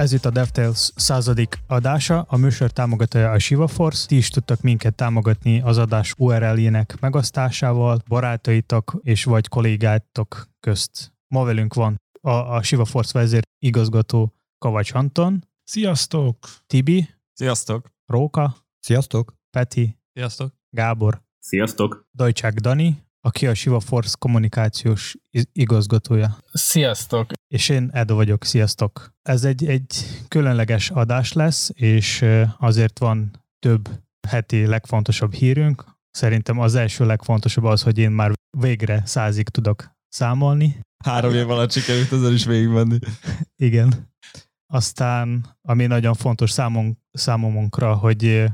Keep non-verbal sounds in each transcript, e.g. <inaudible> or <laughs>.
Ez itt a DevTales századik adása, a műsor támogatója a Shiva Force. Ti is tudtak minket támogatni az adás URL-jének megosztásával, barátaitok és vagy kollégátok közt. Ma velünk van a, a Shiva Force vezér igazgató Kavacs Anton. Sziasztok! Tibi. Sziasztok! Róka. Sziasztok! Peti. Sziasztok! Gábor. Sziasztok! Dajcsák Dani, aki a Shiva Force kommunikációs igazgatója. Sziasztok! És én Edo vagyok, sziasztok! Ez egy, egy különleges adás lesz, és azért van több heti legfontosabb hírünk. Szerintem az első legfontosabb az, hogy én már végre százig tudok számolni. Három év alatt sikerült ezzel is végigmenni. <laughs> Igen. Aztán, ami nagyon fontos számon, számomunkra, hogy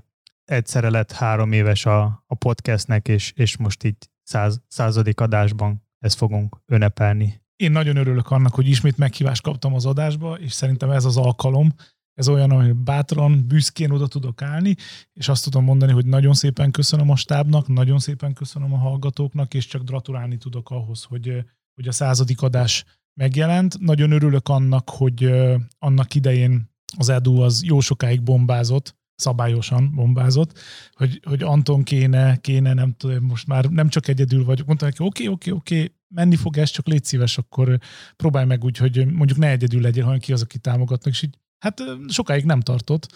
egyszerre lett három éves a, a podcastnek, és, és most így száz, századik adásban ezt fogunk ünnepelni. Én nagyon örülök annak, hogy ismét meghívást kaptam az adásba, és szerintem ez az alkalom, ez olyan, hogy bátran, büszkén oda tudok állni, és azt tudom mondani, hogy nagyon szépen köszönöm a stábnak, nagyon szépen köszönöm a hallgatóknak, és csak gratulálni tudok ahhoz, hogy, hogy a századik adás megjelent. Nagyon örülök annak, hogy annak idején az Edu az jó sokáig bombázott, szabályosan bombázott, hogy, hogy Anton kéne, kéne, nem tudom, most már nem csak egyedül vagyok. Mondtam neki, oké, oké, oké, menni fog ez, csak légy szíves, akkor próbálj meg úgy, hogy mondjuk ne egyedül legyél, hanem ki az, aki támogatnak, és így, hát sokáig nem tartott,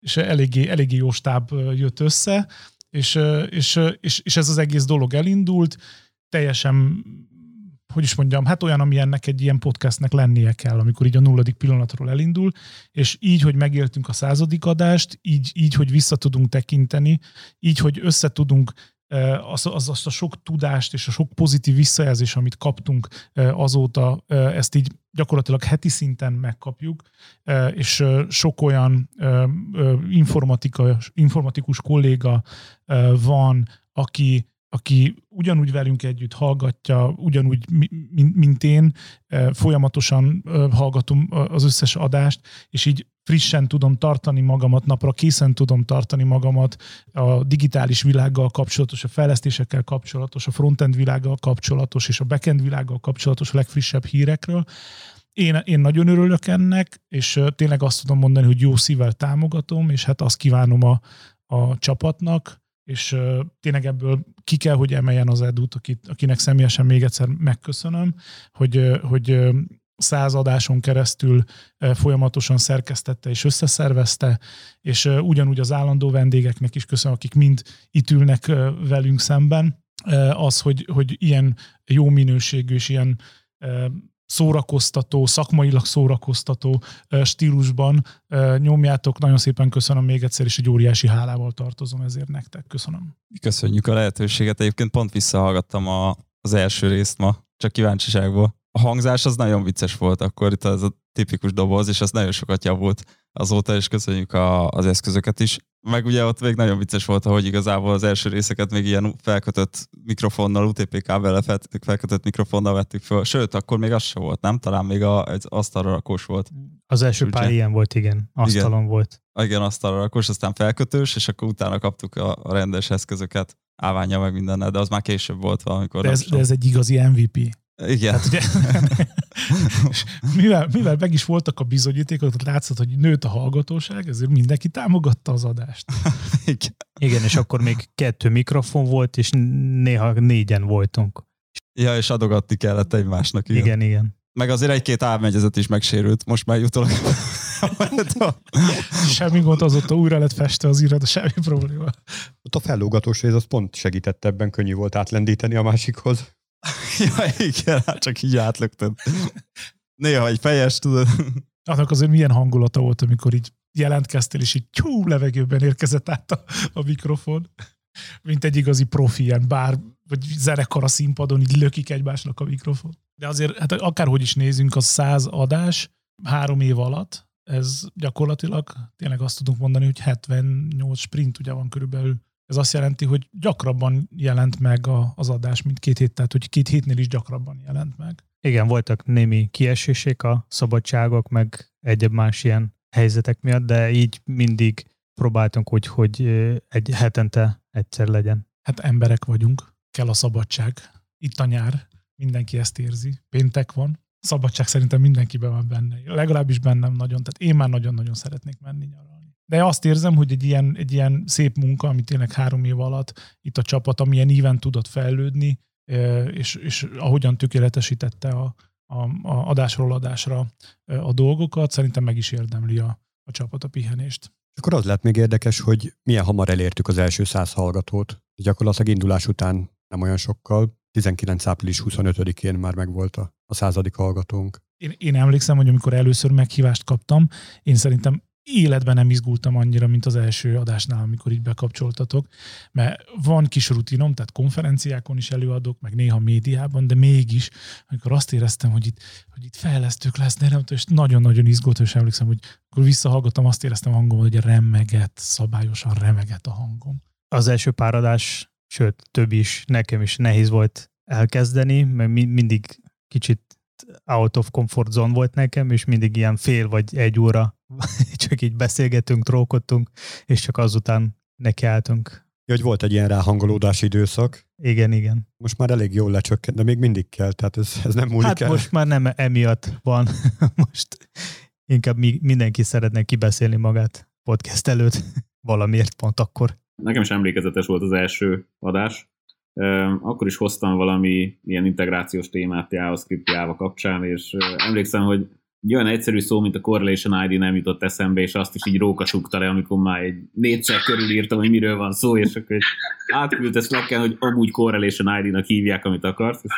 és eléggé, eléggé jó stáb jött össze, és, és, és, és ez az egész dolog elindult, teljesen hogy is mondjam, hát olyan, ami ennek egy ilyen podcastnek lennie kell, amikor így a nulladik pillanatról elindul, és így, hogy megéltünk a századik adást, így, így hogy vissza tudunk tekinteni, így, hogy össze tudunk az, az, azt a sok tudást és a sok pozitív visszajelzés, amit kaptunk azóta, ezt így gyakorlatilag heti szinten megkapjuk, és sok olyan informatika, informatikus kolléga van, aki aki ugyanúgy velünk együtt hallgatja, ugyanúgy, mint én, folyamatosan hallgatom az összes adást, és így frissen tudom tartani magamat, napra készen tudom tartani magamat a digitális világgal kapcsolatos, a fejlesztésekkel kapcsolatos, a frontend világgal kapcsolatos és a backend világgal kapcsolatos a legfrissebb hírekről. Én, én nagyon örülök ennek, és tényleg azt tudom mondani, hogy jó szívvel támogatom, és hát azt kívánom a, a csapatnak, és tényleg ebből ki kell, hogy emeljen az edut, akit, akinek személyesen még egyszer megköszönöm, hogy, hogy uh, száz adáson keresztül folyamatosan szerkesztette és összeszervezte, és ugyanúgy az állandó vendégeknek is köszönöm, akik mind itt ülnek velünk szemben, az, hogy, hogy ilyen jó minőségű és ilyen szórakoztató, szakmailag szórakoztató stílusban nyomjátok. Nagyon szépen köszönöm még egyszer, és egy óriási hálával tartozom ezért nektek. Köszönöm. Köszönjük a lehetőséget. Egyébként pont visszahallgattam a, az első részt ma, csak kíváncsiságból. A hangzás az nagyon vicces volt akkor, itt az a tipikus doboz, és az nagyon sokat javult azóta, és köszönjük a, az eszközöket is. Meg ugye ott még nagyon vicces volt, hogy igazából az első részeket még ilyen felkötött mikrofonnal, UTP kábellel felkötött mikrofonnal vettük föl. Sőt, akkor még az sem volt, nem? Talán még a, egy asztalra rakós volt. Az első pár ilyen volt, igen. Asztalon igen. volt. Igen, asztalra rakós, aztán felkötős, és akkor utána kaptuk a, a rendes eszközöket állványa meg mindennel, de az már később volt valamikor. De ez, de ez egy igazi MVP. Igen. Hát ugye, <laughs> <laughs> mivel, mivel meg is voltak a bizonyítékok, látszott, hogy nőtt a hallgatóság, ezért mindenki támogatta az adást. <laughs> Igen. Igen, és akkor még kettő mikrofon volt, és néha négyen voltunk. Ja, és adogatni kellett egymásnak. Igen, igen. igen. Meg azért egy-két álmegyezet is megsérült, most már jutólag. semmi gond, azóta újra lett feste az irat, semmi probléma. Ott a fellógatós rész az pont segített ebben, könnyű volt átlendíteni a másikhoz. <laughs> ja, igen, hát csak így átlökted. Néha egy fejes, tudod. Annak azért milyen hangulata volt, amikor így jelentkeztél, és így tyú, levegőben érkezett át a, a mikrofon. Mint egy igazi profi, ilyen bár, vagy zenekar a színpadon, így lökik egymásnak a mikrofon. De azért, hát akárhogy is nézünk, az száz adás három év alatt, ez gyakorlatilag tényleg azt tudunk mondani, hogy 78 sprint ugye van körülbelül ez azt jelenti, hogy gyakrabban jelent meg a, az adás, mint két hét, tehát hogy két hétnél is gyakrabban jelent meg. Igen, voltak némi kiesések a szabadságok, meg egyéb más ilyen helyzetek miatt, de így mindig próbáltunk úgy, hogy egy hetente egyszer legyen. Hát emberek vagyunk, kell a szabadság. itt a nyár, mindenki ezt érzi. Péntek van, szabadság szerintem mindenkiben van benne. Legalábbis bennem nagyon, tehát én már nagyon-nagyon szeretnék menni nyaralni. De azt érzem, hogy egy ilyen, egy ilyen szép munka, amit tényleg három év alatt itt a csapat, amilyen íven tudott fejlődni, és, és ahogyan tökéletesítette a, a, a adásról adásra a dolgokat, szerintem meg is érdemli a, a csapat a pihenést. Akkor az lett még érdekes, hogy milyen hamar elértük az első száz hallgatót. Gyakorlatilag indulás után nem olyan sokkal, 19. április 25-én már megvolt a, a századik hallgatónk. Én, én emlékszem, hogy amikor először meghívást kaptam, én szerintem életben nem izgultam annyira, mint az első adásnál, amikor így bekapcsoltatok, mert van kis rutinom, tehát konferenciákon is előadok, meg néha médiában, de mégis, amikor azt éreztem, hogy itt, hogy itt fejlesztők lesznek, nem és nagyon-nagyon izgult, és emlékszem, hogy akkor visszahallgattam, azt éreztem a hangom, hogy remeget, szabályosan remeget a hangom. Az első páradás, sőt, több is, nekem is nehéz volt elkezdeni, mert mindig kicsit out of comfort zone volt nekem, és mindig ilyen fél vagy egy óra <laughs> csak így beszélgetünk, trókodtunk, és csak azután nekiálltunk. Ja, hogy volt egy ilyen ráhangolódási időszak. Igen, igen. Most már elég jól lecsökkent, de még mindig kell, tehát ez, ez nem múlik hát el. most már nem emiatt van. <laughs> most inkább mindenki szeretne kibeszélni magát podcast előtt <laughs> valamiért pont akkor. Nekem is emlékezetes volt az első adás. Akkor is hoztam valami ilyen integrációs témát JavaScript Java kapcsán, és emlékszem, hogy egy olyan egyszerű szó, mint a Correlation ID nem jutott eszembe, és azt is így rókasukta le, amikor már egy négyszer körül írtam, hogy miről van szó, és akkor átküldte slack hogy amúgy Correlation ID-nak hívják, amit akarsz, és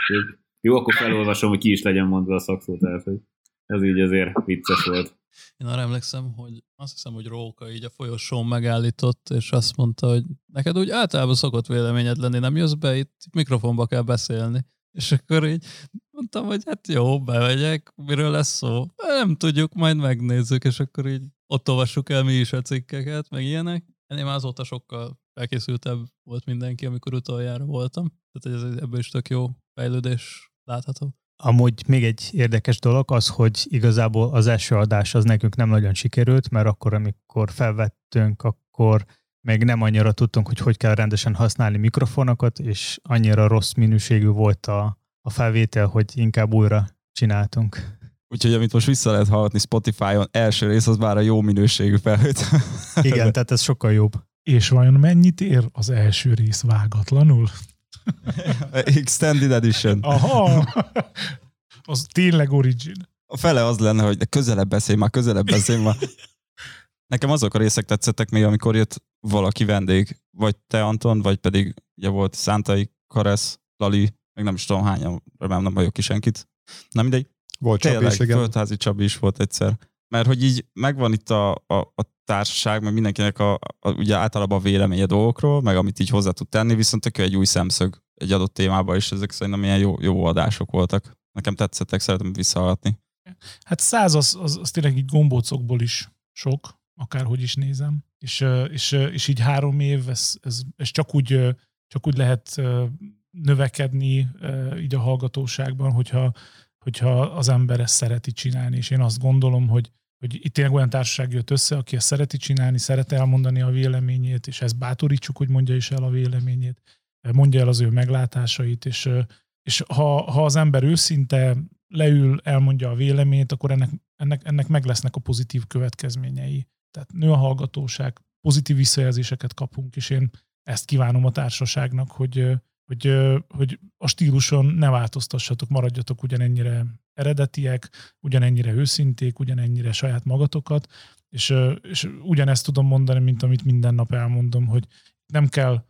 jó, akkor felolvasom, hogy ki is legyen mondva a szakszó, tehát hogy ez így azért vicces volt. Én arra emlékszem, hogy azt hiszem, hogy Róka így a folyosón megállított, és azt mondta, hogy neked úgy általában szokott véleményed lenni, nem jössz be, itt mikrofonba kell beszélni. És akkor így mondtam, hogy hát jó, bemegyek, miről lesz szó. Nem tudjuk, majd megnézzük, és akkor így ott olvassuk el mi is a cikkeket, meg ilyenek. Ennél már azóta sokkal felkészültebb volt mindenki, amikor utoljára voltam. Tehát ez, ebből is tök jó fejlődés látható. Amúgy még egy érdekes dolog az, hogy igazából az első adás az nekünk nem nagyon sikerült, mert akkor, amikor felvettünk, akkor még nem annyira tudtunk, hogy hogy kell rendesen használni mikrofonokat, és annyira rossz minőségű volt a, a felvétel, hogy inkább újra csináltunk. Úgyhogy amit most vissza lehet hallgatni Spotify-on, első rész az már a jó minőségű felvétel. Igen, tehát ez sokkal jobb. És vajon mennyit ér az első rész vágatlanul? Extended Edition. Aha! Az tényleg origin. A fele az lenne, hogy de közelebb beszélj már, közelebb beszélj már. Nekem azok a részek tetszettek még, amikor jött valaki vendég, vagy te Anton, vagy pedig ugye volt Szántai, Karesz, Lali, meg nem is tudom hányan, remélem nem vagyok ki senkit. Nem mindegy. Volt Tényleg, Csabi is, Földházi Csabi is volt egyszer. Mert hogy így megvan itt a, a, a társaság, meg mindenkinek a, a, ugye általában a véleménye dolgokról, meg amit így hozzá tud tenni, viszont tök egy új szemszög egy adott témában, és ezek szerintem ilyen jó, jó adások voltak. Nekem tetszettek, szeretem visszahallgatni. Hát száz az, az, az tényleg így gombócokból is sok, akárhogy is nézem. És, és, és így három év, ez, ez, ez csak, úgy, csak úgy lehet növekedni így a hallgatóságban, hogyha, hogyha az ember ezt szereti csinálni. És én azt gondolom, hogy, hogy itt tényleg olyan társaság jött össze, aki ezt szereti csinálni, szeret elmondani a véleményét, és ezt bátorítsuk, hogy mondja is el a véleményét, mondja el az ő meglátásait, és, és ha, ha az ember őszinte leül, elmondja a véleményét, akkor ennek, ennek, ennek meg lesznek a pozitív következményei. Tehát nő a hallgatóság, pozitív visszajelzéseket kapunk, és én ezt kívánom a társaságnak, hogy, hogy, hogy a stíluson ne változtassatok, maradjatok ugyanennyire eredetiek, ugyanennyire őszinték, ugyanennyire saját magatokat, és, és ugyanezt tudom mondani, mint amit minden nap elmondom, hogy nem kell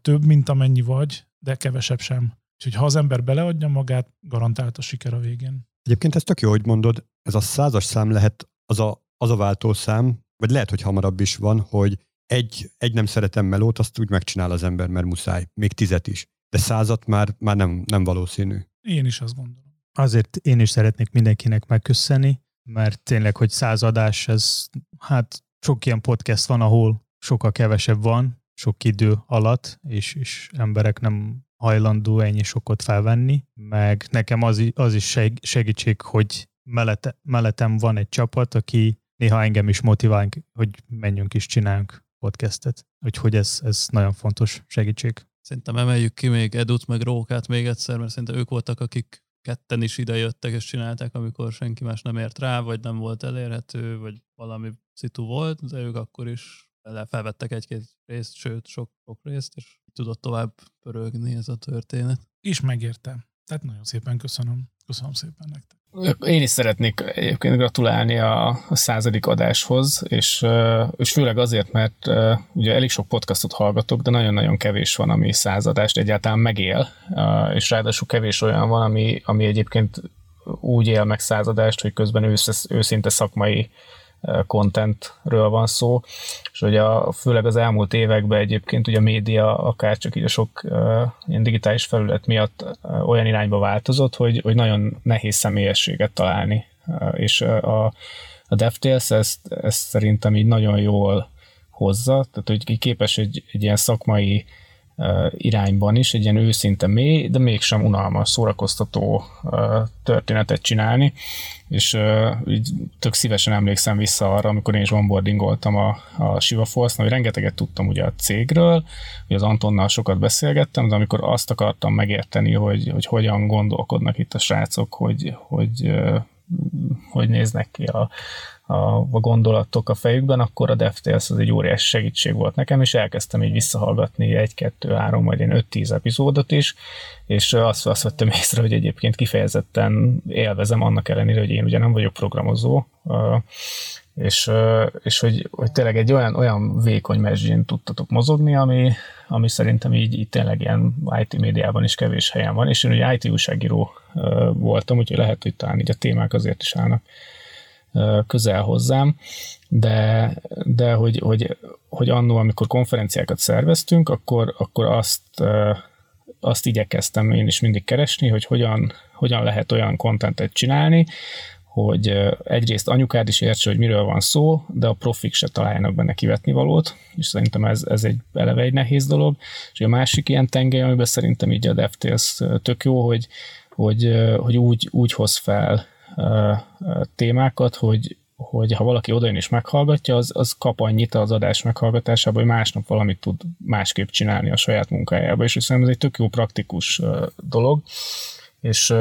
több, mint amennyi vagy, de kevesebb sem. Úgyhogy ha az ember beleadja magát, garantált a siker a végén. Egyébként ez tök jó, hogy mondod, ez a százas szám lehet az a, az a váltószám, vagy lehet, hogy hamarabb is van, hogy egy, egy nem szeretem melót, azt úgy megcsinál az ember, mert muszáj. Még tizet is. De százat már, már nem, nem valószínű. Én is azt gondolom. Azért én is szeretnék mindenkinek megköszönni, mert tényleg, hogy századás, ez hát sok ilyen podcast van, ahol sokkal kevesebb van, sok idő alatt, és, és emberek nem hajlandó ennyi sokat felvenni, meg nekem az, az is segítség, hogy mellette, mellettem van egy csapat, aki néha engem is motivál, hogy menjünk is csináljunk podcastet. Úgyhogy ez, ez nagyon fontos segítség. Szerintem emeljük ki még Edut meg Rókát még egyszer, mert szerintem ők voltak, akik ketten is idejöttek és csinálták, amikor senki más nem ért rá, vagy nem volt elérhető, vagy valami szitu volt, de ők akkor is felvettek egy-két részt, sőt, sok, sok részt, és tudott tovább pörögni ez a történet. És megértem. Tehát nagyon szépen köszönöm. Köszönöm szépen nektek. Én is szeretnék egyébként gratulálni a, a századik adáshoz, és, és főleg azért, mert ugye elég sok podcastot hallgatok, de nagyon-nagyon kevés van, ami századást egyáltalán megél, és ráadásul kevés olyan van, ami, ami egyébként úgy él meg századást, hogy közben ősz, őszinte szakmai contentről van szó, és hogy a, főleg az elmúlt években egyébként ugye a média akár csak így a sok uh, ilyen digitális felület miatt uh, olyan irányba változott, hogy, hogy nagyon nehéz személyességet találni, uh, és uh, a, a DevTales ezt, ezt szerintem így nagyon jól hozza, tehát hogy képes egy, egy ilyen szakmai irányban is, egy ilyen őszinte mély, de mégsem unalmas, szórakoztató történetet csinálni, és így tök szívesen emlékszem vissza arra, amikor én is onboardingoltam a, a Shiva force hogy rengeteget tudtam ugye a cégről, hogy az Antonnal sokat beszélgettem, de amikor azt akartam megérteni, hogy, hogy hogyan gondolkodnak itt a srácok, hogy, hogy hogy néznek ki a, a, a gondolatok a fejükben, akkor a DevTales az egy óriási segítség volt nekem, és elkezdtem így visszahallgatni egy, kettő, három, vagy én öt, tíz epizódot is, és azt, azt vettem észre, hogy egyébként kifejezetten élvezem annak ellenére, hogy én ugye nem vagyok programozó, és, és hogy, hogy tényleg egy olyan, olyan vékony mezsén tudtatok mozogni, ami, ami szerintem így, így tényleg ilyen IT médiában is kevés helyen van, és én ugye IT újságíró voltam, úgyhogy lehet, hogy talán így a témák azért is állnak közel hozzám, de, de hogy, hogy, hogy annó, amikor konferenciákat szerveztünk, akkor, akkor azt, azt igyekeztem én is mindig keresni, hogy hogyan, hogyan lehet olyan kontentet csinálni, hogy egyrészt anyukád is értse, hogy miről van szó, de a profik se találjanak benne kivetni valót, és szerintem ez, ez egy eleve egy nehéz dolog. És a másik ilyen tengely, amiben szerintem így a DevTales tök jó, hogy, hogy, hogy úgy, úgy hoz fel témákat, hogy, hogy ha valaki odajön és meghallgatja, az, az kap annyit az adás meghallgatásába, hogy másnap valamit tud másképp csinálni a saját munkájába, és szerintem ez egy tök jó praktikus dolog, és,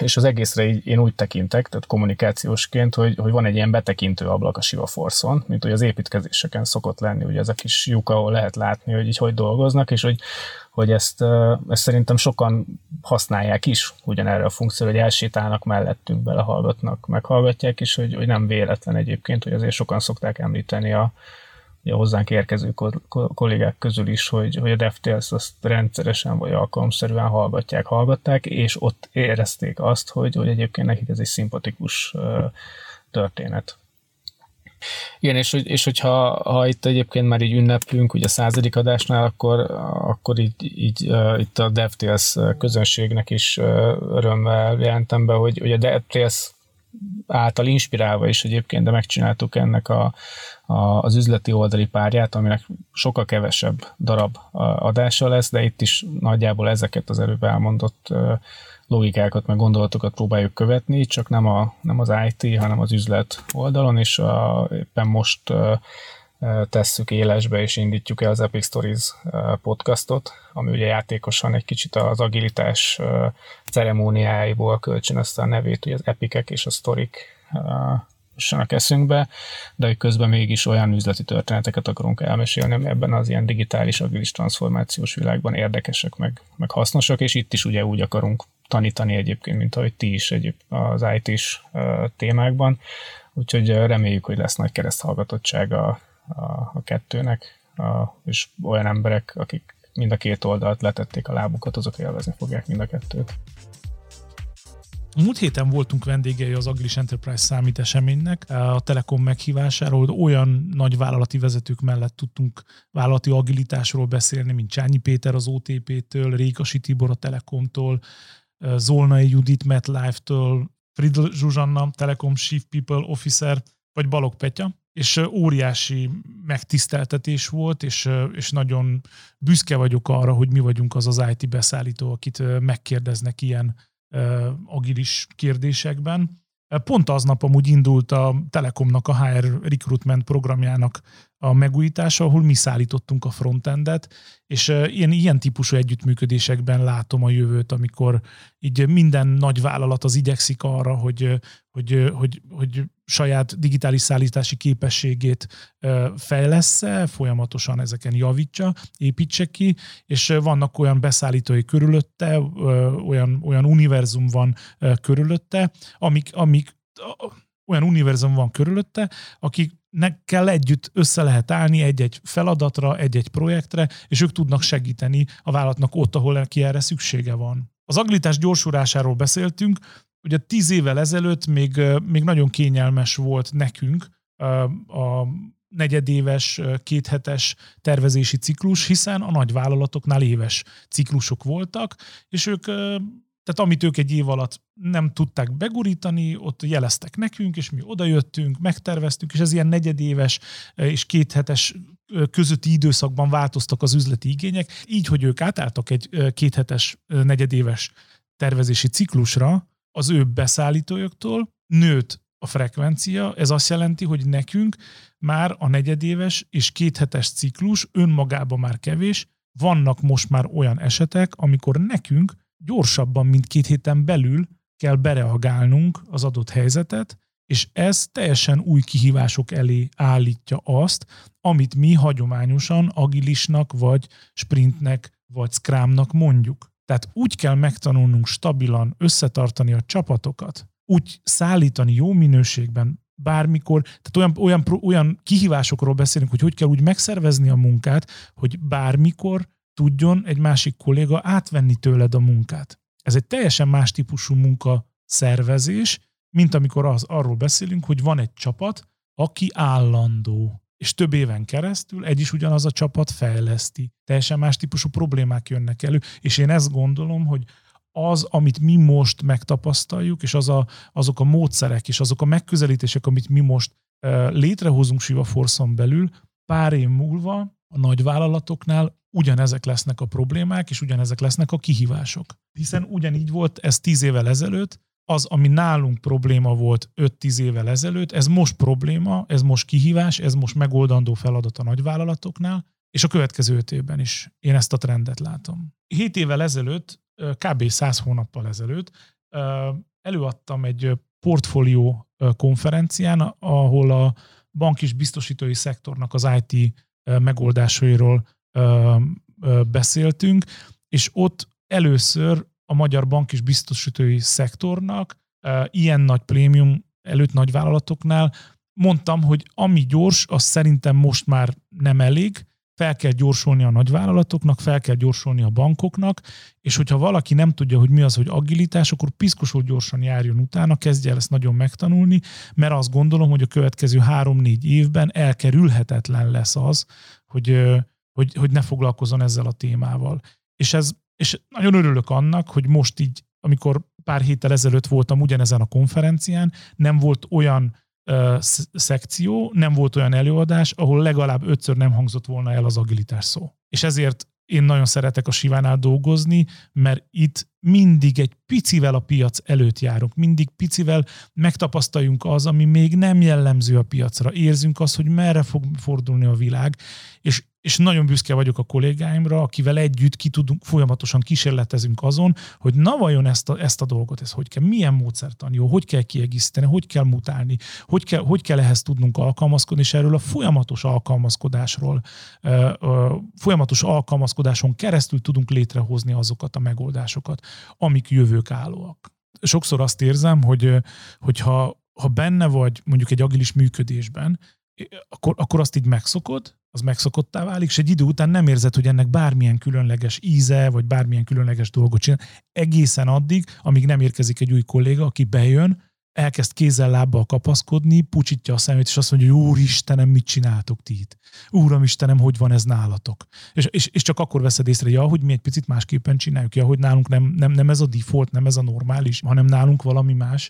és az egészre így én úgy tekintek, tehát kommunikációsként, hogy, hogy van egy ilyen betekintő ablak a Siva Force-on, mint hogy az építkezéseken szokott lenni, ugye ez a kis lyuk, ahol lehet látni, hogy így hogy dolgoznak, és hogy, hogy ezt, ezt szerintem sokan használják is ugyanerre a funkcióra, hogy elsétálnak mellettünk, belehallgatnak, meghallgatják, és hogy, hogy nem véletlen egyébként, hogy azért sokan szokták említeni a, a hozzánk érkező kollégák közül is, hogy, hogy a DevTales azt rendszeresen vagy alkalomszerűen hallgatják, hallgatták, és ott érezték azt, hogy, hogy egyébként nekik ez egy szimpatikus történet. Igen, és, és hogyha ha itt egyébként már így ünneplünk, ugye a századik adásnál, akkor, akkor így, így uh, itt a DevTales közönségnek is uh, örömmel jelentem be, hogy, hogy a DevTales által inspirálva is egyébként, de megcsináltuk ennek a, a, az üzleti oldali párját, aminek sokkal kevesebb darab adása lesz, de itt is nagyjából ezeket az előbb elmondott logikákat, meg gondolatokat próbáljuk követni, csak nem, a, nem az IT, hanem az üzlet oldalon, és a, éppen most tesszük élesbe, és indítjuk el az Epic Stories podcastot, ami ugye játékosan egy kicsit az agilitás ceremóniáiból kölcsönözte a nevét, ugye az epikek és a sztorik jussanak eszünkbe, de hogy közben mégis olyan üzleti történeteket akarunk elmesélni, ami ebben az ilyen digitális, agilis transformációs világban érdekesek, meg, meg hasznosak, és itt is ugye úgy akarunk tanítani egyébként, mint ahogy ti is egyéb az IT-s témákban, úgyhogy reméljük, hogy lesz nagy kereszthallgatottság a, a, a kettőnek, a, és olyan emberek, akik mind a két oldalt letették a lábukat, azok élvezni fogják mind a kettőt. Múlt héten voltunk vendégei az Agris Enterprise számít eseménynek, a Telekom meghívásáról, olyan nagy vállalati vezetők mellett tudtunk vállalati agilitásról beszélni, mint Csányi Péter az OTP-től, Rékasi Tibor a Telekomtól, Zolnai Judit MetLife-től, Friedl Zsuzsanna, Telekom Chief People Officer, vagy Balog Petya, és óriási megtiszteltetés volt, és, és nagyon büszke vagyok arra, hogy mi vagyunk az az IT beszállító, akit megkérdeznek ilyen agilis kérdésekben. Pont aznap amúgy indult a Telekomnak a HR recruitment programjának a megújítása, ahol mi szállítottunk a frontendet, és ilyen, ilyen típusú együttműködésekben látom a jövőt, amikor így minden nagy vállalat az igyekszik arra, hogy, hogy, hogy, hogy saját digitális szállítási képességét fejlesz folyamatosan ezeken javítsa, építse ki, és vannak olyan beszállítói körülötte, olyan, olyan univerzum van körülötte, amik, amik olyan univerzum van körülötte, akiknek kell együtt össze lehet állni egy-egy feladatra, egy-egy projektre, és ők tudnak segíteni a vállalatnak ott, ahol neki erre szüksége van. Az agilitás gyorsulásáról beszéltünk, ugye tíz évvel ezelőtt még, még nagyon kényelmes volt nekünk a negyedéves, kéthetes tervezési ciklus, hiszen a nagy vállalatoknál éves ciklusok voltak, és ők tehát amit ők egy év alatt nem tudták begurítani, ott jeleztek nekünk, és mi odajöttünk, megterveztünk, és ez ilyen negyedéves és kéthetes közötti időszakban változtak az üzleti igények, így, hogy ők átálltak egy kéthetes, negyedéves tervezési ciklusra, az ő beszállítójuktól nőtt a frekvencia, ez azt jelenti, hogy nekünk már a negyedéves és kéthetes ciklus önmagában már kevés, vannak most már olyan esetek, amikor nekünk gyorsabban, mint két héten belül kell bereagálnunk az adott helyzetet, és ez teljesen új kihívások elé állítja azt, amit mi hagyományosan agilisnak, vagy sprintnek, vagy scrumnak mondjuk. Tehát úgy kell megtanulnunk stabilan összetartani a csapatokat, úgy szállítani jó minőségben, bármikor, tehát olyan, olyan, olyan kihívásokról beszélünk, hogy hogy kell úgy megszervezni a munkát, hogy bármikor tudjon egy másik kolléga átvenni tőled a munkát. Ez egy teljesen más típusú munka szervezés, mint amikor az, arról beszélünk, hogy van egy csapat, aki állandó, és több éven keresztül egy is ugyanaz a csapat fejleszti. Teljesen más típusú problémák jönnek elő, és én ezt gondolom, hogy az, amit mi most megtapasztaljuk, és az a, azok a módszerek, és azok a megközelítések, amit mi most uh, létrehozunk Siva Force-on belül, pár év múlva a nagy vállalatoknál ugyanezek lesznek a problémák, és ugyanezek lesznek a kihívások. Hiszen ugyanígy volt ez tíz évvel ezelőtt, az, ami nálunk probléma volt 5-10 évvel ezelőtt, ez most probléma, ez most kihívás, ez most megoldandó feladat a nagyvállalatoknál, és a következő öt évben is én ezt a trendet látom. 7 évvel ezelőtt, kb. 100 hónappal ezelőtt előadtam egy portfólió konferencián, ahol a bank és biztosítói szektornak az IT megoldásairól beszéltünk, és ott először a magyar bank és biztosítói szektornak ilyen nagy prémium előtt nagy vállalatoknál mondtam, hogy ami gyors, az szerintem most már nem elég, fel kell gyorsulni a nagyvállalatoknak, fel kell gyorsulni a bankoknak, és hogyha valaki nem tudja, hogy mi az, hogy agilitás, akkor piszkosul gyorsan járjon utána, kezdje el ezt nagyon megtanulni, mert azt gondolom, hogy a következő három-négy évben elkerülhetetlen lesz az, hogy, hogy, hogy ne foglalkozzon ezzel a témával. És, ez, és nagyon örülök annak, hogy most így, amikor pár héttel ezelőtt voltam ugyanezen a konferencián, nem volt olyan uh, szekció, nem volt olyan előadás, ahol legalább ötször nem hangzott volna el az agilitás szó. És ezért én nagyon szeretek a Sivánál dolgozni, mert itt mindig egy picivel a piac előtt járunk, mindig picivel megtapasztaljunk az, ami még nem jellemző a piacra. Érzünk azt, hogy merre fog fordulni a világ, és és nagyon büszke vagyok a kollégáimra, akivel együtt ki tudunk, folyamatosan kísérletezünk azon, hogy na vajon ezt a, ezt a dolgot, ez hogy kell, milyen módszertan jó, hogy kell kiegészíteni, hogy kell mutálni, hogy kell, hogy kell ehhez tudnunk alkalmazkodni, és erről a folyamatos alkalmazkodásról, folyamatos alkalmazkodáson keresztül tudunk létrehozni azokat a megoldásokat, amik jövők állóak. Sokszor azt érzem, hogy hogyha ha benne vagy mondjuk egy agilis működésben, akkor, akkor azt így megszokod, az megszokottá válik, és egy idő után nem érzed, hogy ennek bármilyen különleges íze, vagy bármilyen különleges dolgot csinál. Egészen addig, amíg nem érkezik egy új kolléga, aki bejön, elkezd kézzel lábbal kapaszkodni, pucsítja a szemét, és azt mondja, hogy Úristenem, mit csináltok ti itt? Úram Istenem, hogy van ez nálatok? És, és, és csak akkor veszed észre, ja, hogy mi egy picit másképpen csináljuk, ja, hogy nálunk nem, nem, nem ez a default, nem ez a normális, hanem nálunk valami más.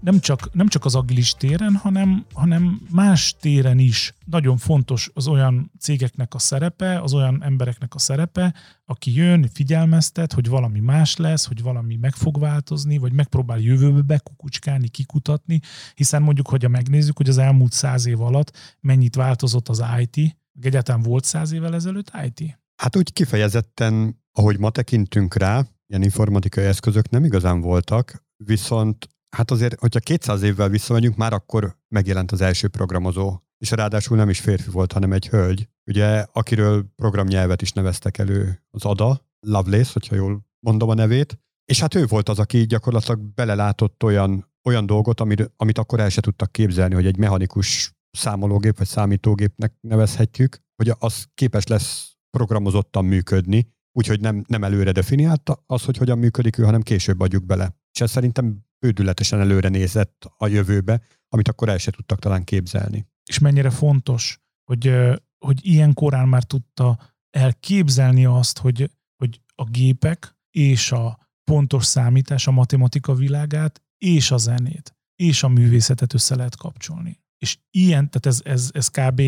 Nem csak, nem csak az agilis téren, hanem, hanem más téren is nagyon fontos az olyan cégeknek a szerepe, az olyan embereknek a szerepe, aki jön, figyelmeztet, hogy valami más lesz, hogy valami meg fog változni, vagy megpróbál jövőbe bekukucskálni, kikutatni, hiszen mondjuk, hogyha megnézzük, hogy az elmúlt száz év alatt mennyit változott az IT, egyáltalán volt száz évvel ezelőtt IT? Hát úgy kifejezetten, ahogy ma tekintünk rá, ilyen informatikai eszközök nem igazán voltak, viszont hát azért, hogyha 200 évvel visszamegyünk, már akkor megjelent az első programozó, és ráadásul nem is férfi volt, hanem egy hölgy, ugye, akiről programnyelvet is neveztek elő az Ada, Lovelace, hogyha jól mondom a nevét, és hát ő volt az, aki gyakorlatilag belelátott olyan, olyan dolgot, amit, amit akkor el se tudtak képzelni, hogy egy mechanikus számológép vagy számítógépnek nevezhetjük, hogy az képes lesz programozottan működni, úgyhogy nem, nem előre definiálta az, hogy hogyan működik ő, hanem később adjuk bele. És ez szerintem bődületesen előre nézett a jövőbe, amit akkor el se tudtak talán képzelni. És mennyire fontos, hogy, hogy ilyen korán már tudta elképzelni azt, hogy, hogy a gépek és a pontos számítás, a matematika világát és a zenét és a művészetet össze lehet kapcsolni. És ilyen, tehát ez, ez, ez kb.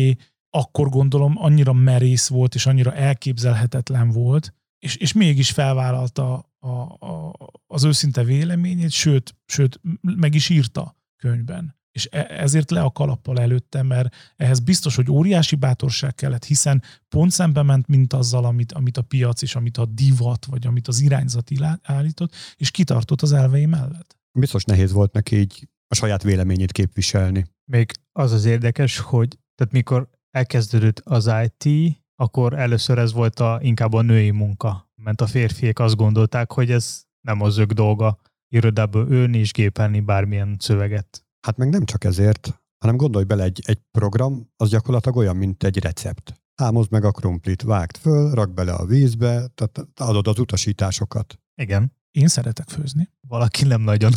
akkor gondolom annyira merész volt, és annyira elképzelhetetlen volt, és, és mégis felvállalta a, a, az őszinte véleményét, sőt, sőt, meg is írta könyvben. És e, ezért le a kalappal előtte, mert ehhez biztos, hogy óriási bátorság kellett, hiszen pont szembe ment, mint azzal, amit, amit a piac és amit a divat, vagy amit az irányzat állított, és kitartott az elvei mellett. Biztos nehéz volt neki így a saját véleményét képviselni. Még az az érdekes, hogy tehát mikor elkezdődött az IT, akkor először ez volt a, inkább a női munka. Mert a férfiak azt gondolták, hogy ez nem az ők dolga irodából ülni és gépelni bármilyen szöveget. Hát meg nem csak ezért, hanem gondolj bele, egy, egy program az gyakorlatilag olyan, mint egy recept. Hámozd meg a krumplit, vágd föl, rak bele a vízbe, tehát adod az utasításokat. Igen. Én szeretek főzni. Valaki nem nagyon.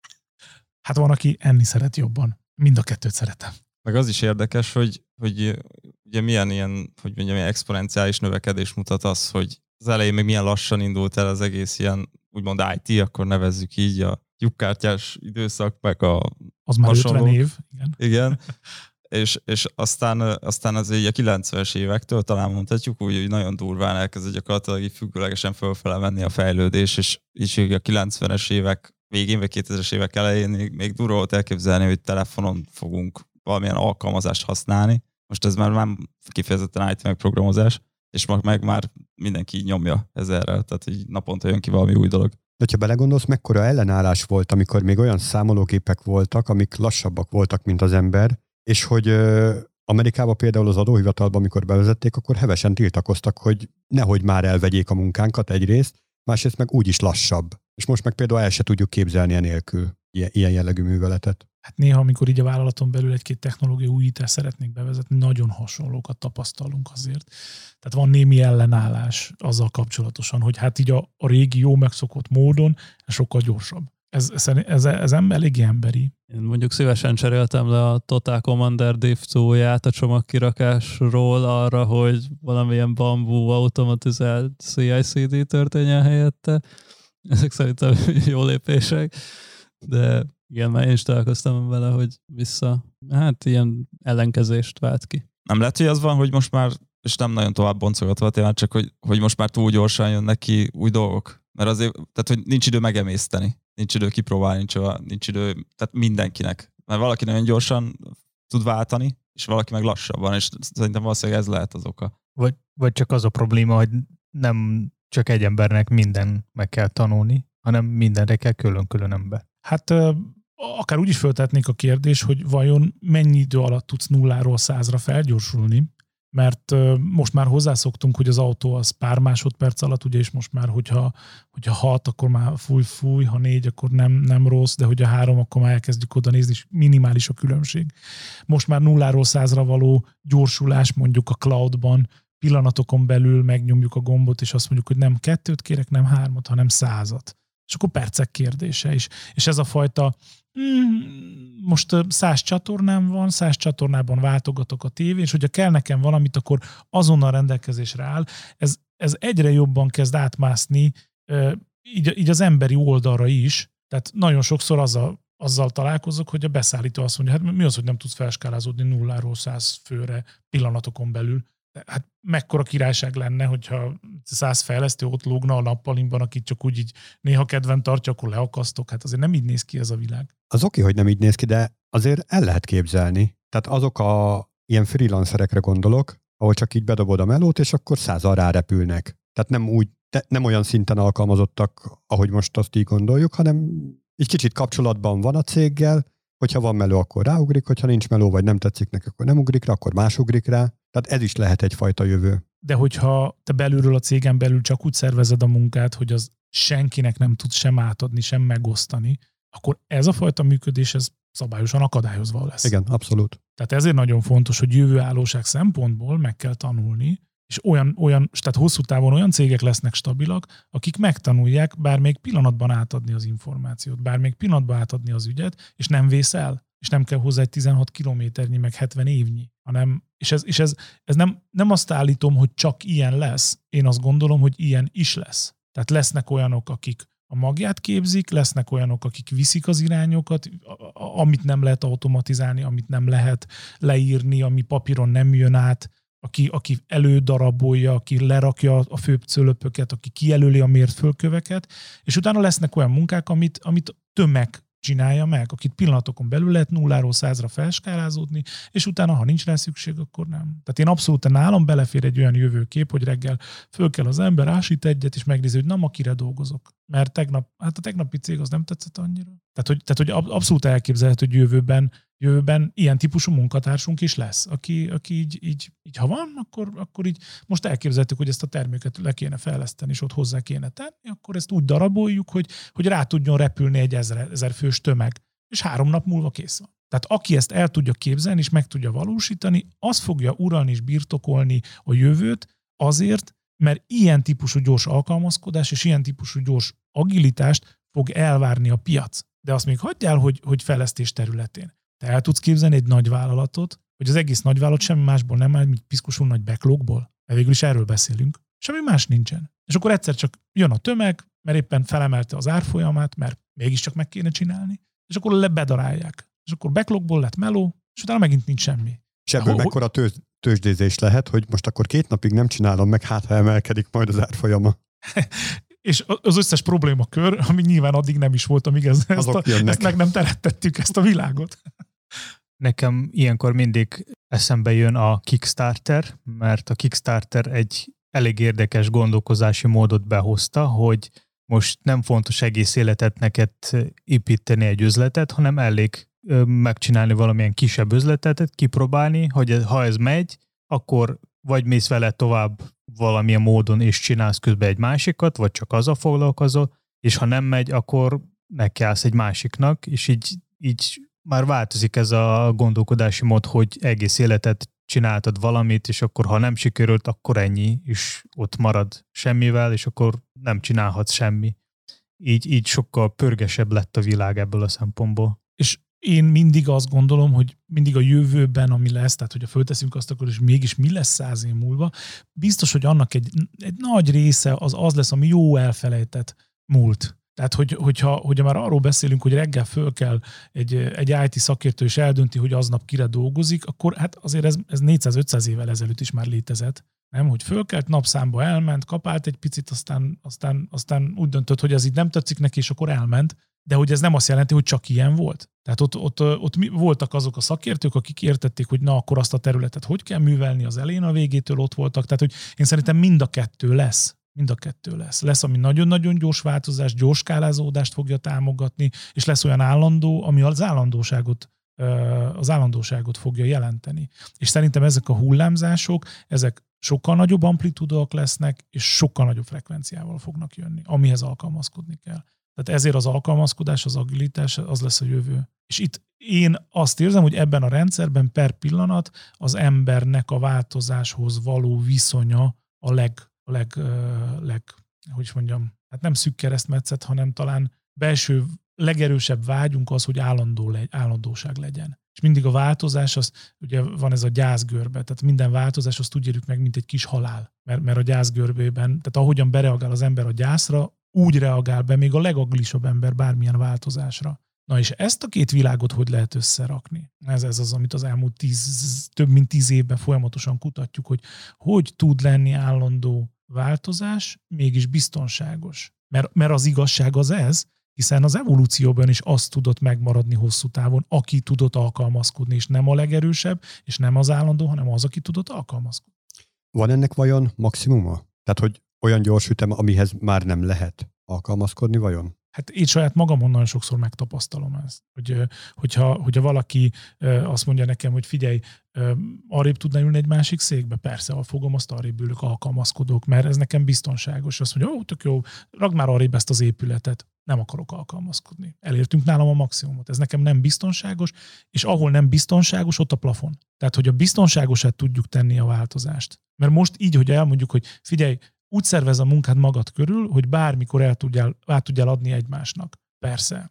<laughs> hát van, aki enni szeret jobban. Mind a kettőt szeretem. Meg az is érdekes, hogy, hogy ugye milyen ilyen, hogy mondjam, ilyen exponenciális növekedés mutat az, hogy az elején még milyen lassan indult el az egész ilyen, úgymond IT, akkor nevezzük így a lyukkártyás időszak, meg a Az már hasonló. 50 év, igen. Igen. <laughs> és, és aztán, aztán az így a 90-es évektől talán mondhatjuk úgy, hogy nagyon durván elkezdett gyakorlatilag így függőlegesen fölfele menni a fejlődés, és így a 90-es évek végén, vagy 2000-es évek elején még, még durva volt elképzelni, hogy telefonon fogunk valamilyen alkalmazást használni. Most ez már nem kifejezetten IT meg programozás, és meg, meg már mindenki nyomja ezerrel, tehát így naponta jön ki valami új dolog. De ha belegondolsz, mekkora ellenállás volt, amikor még olyan számológépek voltak, amik lassabbak voltak, mint az ember, és hogy Amerikában például az adóhivatalban, amikor bevezették, akkor hevesen tiltakoztak, hogy nehogy már elvegyék a munkánkat egyrészt, másrészt meg úgyis lassabb. És most meg például el se tudjuk képzelni enélkül ilyen jellegű műveletet. Hát néha, amikor így a vállalaton belül egy-két technológia újítást szeretnék bevezetni, nagyon hasonlókat tapasztalunk azért. Tehát van némi ellenállás azzal kapcsolatosan, hogy hát így a, a régi jó megszokott módon sokkal gyorsabb. Ez, ez, ez, ez eléggé emberi. Én mondjuk szívesen cseréltem le a Total Commander Div a csomagkirakásról arra, hogy valamilyen bambú automatizált CI-CD történjen helyette. Ezek szerintem <laughs> jó lépések, de igen, már én is találkoztam vele, hogy vissza, hát ilyen ellenkezést vált ki. Nem lehet, hogy az van, hogy most már, és nem nagyon tovább boncogatva tényleg, csak hogy, hogy most már túl gyorsan jönnek ki új dolgok. Mert azért, tehát hogy nincs idő megemészteni, nincs idő kipróbálni, nincs, nincs idő, tehát mindenkinek. Mert valaki nagyon gyorsan tud váltani, és valaki meg lassabban, és szerintem valószínűleg ez lehet az oka. Vagy, vagy csak az a probléma, hogy nem csak egy embernek minden meg kell tanulni, hanem mindenre kell külön-külön ember. Hát akár úgy is föltetnék a kérdés, hogy vajon mennyi idő alatt tudsz nulláról százra felgyorsulni, mert most már hozzászoktunk, hogy az autó az pár másodperc alatt, ugye, és most már, hogyha, hogyha hat, akkor már fúj, fúj, ha négy, akkor nem, nem rossz, de hogyha három, akkor már elkezdjük oda nézni, és minimális a különbség. Most már nulláról százra való gyorsulás mondjuk a cloudban, pillanatokon belül megnyomjuk a gombot, és azt mondjuk, hogy nem kettőt kérek, nem hármat, hanem százat. És akkor percek kérdése is. És ez a fajta, mm, most száz csatornám van, száz csatornában váltogatok a tévén, és hogyha kell nekem valamit, akkor azonnal rendelkezésre áll. Ez, ez egyre jobban kezd átmászni így, így az emberi oldalra is, tehát nagyon sokszor az a azzal találkozok, hogy a beszállító azt mondja, hát mi az, hogy nem tudsz felskálázódni nulláról száz főre pillanatokon belül. Hát mekkora királyság lenne, hogyha száz fejlesztő ott lógna a nappalimban, akit csak úgy így néha kedven tartja, akkor leakasztok. Hát azért nem így néz ki ez a világ. Az oké, hogy nem így néz ki, de azért el lehet képzelni. Tehát azok a ilyen freelancerekre gondolok, ahol csak így bedobod a melót, és akkor százal rárepülnek. Tehát nem úgy, nem olyan szinten alkalmazottak, ahogy most azt így gondoljuk, hanem egy kicsit kapcsolatban van a céggel, hogyha van meló, akkor ráugrik, hogyha nincs meló, vagy nem tetszik neki, akkor nem ugrik rá, akkor más ugrik rá. Tehát ez is lehet egyfajta jövő. De hogyha te belülről a cégen belül csak úgy szervezed a munkát, hogy az senkinek nem tud sem átadni, sem megosztani, akkor ez a fajta működés, ez szabályosan akadályozva lesz. Igen, abszolút. Tehát ezért nagyon fontos, hogy jövőállóság szempontból meg kell tanulni, és olyan, olyan, tehát hosszú távon olyan cégek lesznek stabilak, akik megtanulják bár még pillanatban átadni az információt, bár még pillanatban átadni az ügyet, és nem vész el, és nem kell hozzá egy 16 kilométernyi, meg 70 évnyi, hanem, és ez, és ez, ez nem, nem azt állítom, hogy csak ilyen lesz, én azt gondolom, hogy ilyen is lesz. Tehát lesznek olyanok, akik a magját képzik, lesznek olyanok, akik viszik az irányokat, amit nem lehet automatizálni, amit nem lehet leírni, ami papíron nem jön át, aki, aki elődarabolja, aki lerakja a főbb cölöpöket, aki kijelöli a mért fölköveket, és utána lesznek olyan munkák, amit, amit tömeg csinálja meg, akit pillanatokon belül lehet nulláról százra felskálázódni, és utána, ha nincs rá szükség, akkor nem. Tehát én abszolút nálam belefér egy olyan jövőkép, hogy reggel föl kell az ember, ásít egyet, és megnézi, hogy nem, akire dolgozok. Mert tegnap, hát a tegnapi cég az nem tetszett annyira. Tehát, hogy, tehát, hogy abszolút elképzelhető, hogy jövőben jövőben ilyen típusú munkatársunk is lesz, aki, aki így, így, így, ha van, akkor, akkor így most elképzeltük, hogy ezt a terméket le kéne fejleszteni, és ott hozzá kéne tenni, akkor ezt úgy daraboljuk, hogy, hogy rá tudjon repülni egy ezer, ezer fős tömeg, és három nap múlva kész van. Tehát aki ezt el tudja képzelni, és meg tudja valósítani, az fogja uralni és birtokolni a jövőt azért, mert ilyen típusú gyors alkalmazkodás és ilyen típusú gyors agilitást fog elvárni a piac. De azt még hagyjál, hogy, hogy fejlesztés területén. Te el tudsz képzelni egy nagy vállalatot, hogy az egész nagyvállalat semmi másból nem áll, mint piszkosul nagy backlogból? De végül is erről beszélünk. Semmi más nincsen. És akkor egyszer csak jön a tömeg, mert éppen felemelte az árfolyamát, mert mégiscsak meg kéne csinálni, és akkor lebedarálják. És akkor backlogból lett meló, és utána megint nincs semmi. És ebből mekkora tőz, tőzsdézés lehet, hogy most akkor két napig nem csinálom meg, hát ha emelkedik majd az árfolyama. <laughs> és az összes problémakör, ami nyilván addig nem is volt, amíg ez, ezt, a, ezt meg nem terettettük, ezt a világot. Nekem ilyenkor mindig eszembe jön a Kickstarter, mert a Kickstarter egy elég érdekes gondolkozási módot behozta, hogy most nem fontos egész életet neked építeni egy üzletet, hanem elég megcsinálni valamilyen kisebb üzletet, kipróbálni, hogy ha ez megy, akkor vagy mész vele tovább valamilyen módon, és csinálsz közben egy másikat, vagy csak az a foglalkozol, és ha nem megy, akkor nekiállsz egy másiknak, és így, így már változik ez a gondolkodási mód, hogy egész életet csináltad valamit, és akkor ha nem sikerült, akkor ennyi, és ott marad semmivel, és akkor nem csinálhatsz semmi. Így, így sokkal pörgesebb lett a világ ebből a szempontból. És én mindig azt gondolom, hogy mindig a jövőben, ami lesz, tehát hogyha fölteszünk azt, akkor is mégis mi lesz száz év múlva, biztos, hogy annak egy, egy nagy része az az lesz, ami jó elfelejtett múlt. Tehát, hogy, hogyha, hogyha már arról beszélünk, hogy reggel föl kell egy, egy IT szakértő és eldönti, hogy aznap kire dolgozik, akkor hát azért ez, ez 400-500 évvel ezelőtt is már létezett. Nem, hogy fölkelt, napszámba elment, kapált egy picit, aztán, aztán, aztán úgy döntött, hogy ez így nem tetszik neki, és akkor elment. De hogy ez nem azt jelenti, hogy csak ilyen volt. Tehát ott, ott, ott voltak azok a szakértők, akik értették, hogy na, akkor azt a területet hogy kell művelni, az elén a végétől ott voltak. Tehát, hogy én szerintem mind a kettő lesz. Mind a kettő lesz. Lesz, ami nagyon-nagyon gyors változás, gyors skálázódást fogja támogatni, és lesz olyan állandó, ami az állandóságot az állandóságot fogja jelenteni. És szerintem ezek a hullámzások, ezek sokkal nagyobb amplitúdóak lesznek, és sokkal nagyobb frekvenciával fognak jönni, amihez alkalmazkodni kell. Tehát ezért az alkalmazkodás, az agilitás az lesz a jövő. És itt én azt érzem, hogy ebben a rendszerben per pillanat az embernek a változáshoz való viszonya a leg, a leg, leg hogy mondjam, hát nem szűk keresztmetszet, hanem talán belső legerősebb vágyunk az, hogy állandó legy, állandóság legyen. És mindig a változás, az ugye van ez a gyászgörbe, tehát minden változás azt úgy érjük meg, mint egy kis halál. Mert, mert a gyászgörbében, tehát ahogyan bereagál az ember a gyászra, úgy reagál be még a legaglisabb ember bármilyen változásra. Na és ezt a két világot hogy lehet összerakni? Ez, ez az, amit az elmúlt tíz, több mint tíz évben folyamatosan kutatjuk, hogy hogy tud lenni állandó változás, mégis biztonságos. Mert, mert az igazság az ez, hiszen az evolúcióban is azt tudott megmaradni hosszú távon, aki tudott alkalmazkodni, és nem a legerősebb, és nem az állandó, hanem az, aki tudott alkalmazkodni. Van ennek vajon maximuma? Tehát, hogy olyan gyors ütem, amihez már nem lehet alkalmazkodni vajon? Hát én saját magamon nagyon sokszor megtapasztalom ezt. Hogy, hogyha, hogyha valaki azt mondja nekem, hogy figyelj, arrébb tudna ülni egy másik székbe? Persze, ha fogom, azt arrébb ülök, alkalmazkodok, mert ez nekem biztonságos. Azt mondja, ó, tök jó, ragd már arrébb ezt az épületet. Nem akarok alkalmazkodni. Elértünk nálam a maximumot. Ez nekem nem biztonságos, és ahol nem biztonságos, ott a plafon. Tehát, hogy a biztonságosát tudjuk tenni a változást. Mert most így, hogy elmondjuk, hogy figyelj, úgy szervez a munkád magad körül, hogy bármikor el tudjál, át tudjál adni egymásnak. Persze.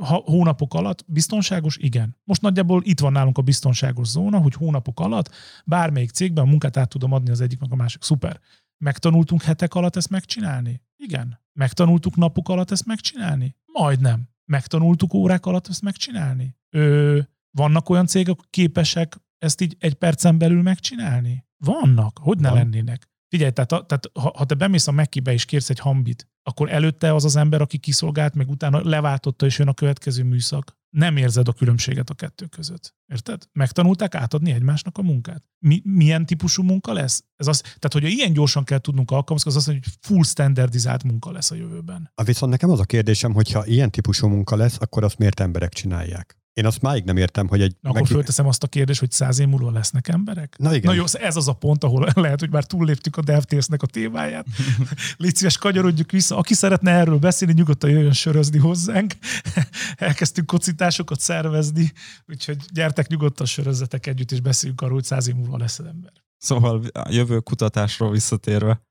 Ha hónapok alatt biztonságos? Igen. Most nagyjából itt van nálunk a biztonságos zóna, hogy hónapok alatt bármelyik cégben a munkát át tudom adni az egyiknek a másik. Szuper. Megtanultunk hetek alatt ezt megcsinálni? Igen. Megtanultuk napok alatt ezt megcsinálni? Majdnem. Megtanultuk órák alatt ezt megcsinálni? Ö, vannak olyan cégek, képesek ezt így egy percen belül megcsinálni? Vannak. Hogy ne Van. lennének? Figyelj, tehát, tehát ha, ha te bemész a Mekibe és kérsz egy hambit, akkor előtte az az ember, aki kiszolgált, meg utána leváltotta, és jön a következő műszak. Nem érzed a különbséget a kettő között. Érted? Megtanulták átadni egymásnak a munkát. Mi, milyen típusú munka lesz? Ez az, tehát, hogyha ilyen gyorsan kell tudnunk alkalmazkodni, az az, hogy full standardizált munka lesz a jövőben. A viszont nekem az a kérdésem, hogyha ilyen típusú munka lesz, akkor azt miért emberek csinálják? Én azt máig nem értem, hogy egy... Na, akkor meg... fölteszem azt a kérdést, hogy száz év múlva lesznek emberek? Na igen. Na jó, ez az a pont, ahol <laughs> lehet, hogy már túlléptük a DevTales-nek a témáját. <laughs> Légy szíves, kanyarodjuk vissza. Aki szeretne erről beszélni, nyugodtan jöjjön sörözni hozzánk. <laughs> Elkezdtünk kocitásokat szervezni, úgyhogy gyertek nyugodtan sörözzetek együtt, és beszéljünk arról, hogy száz év múlva lesz az ember. Szóval a jövő kutatásról visszatérve,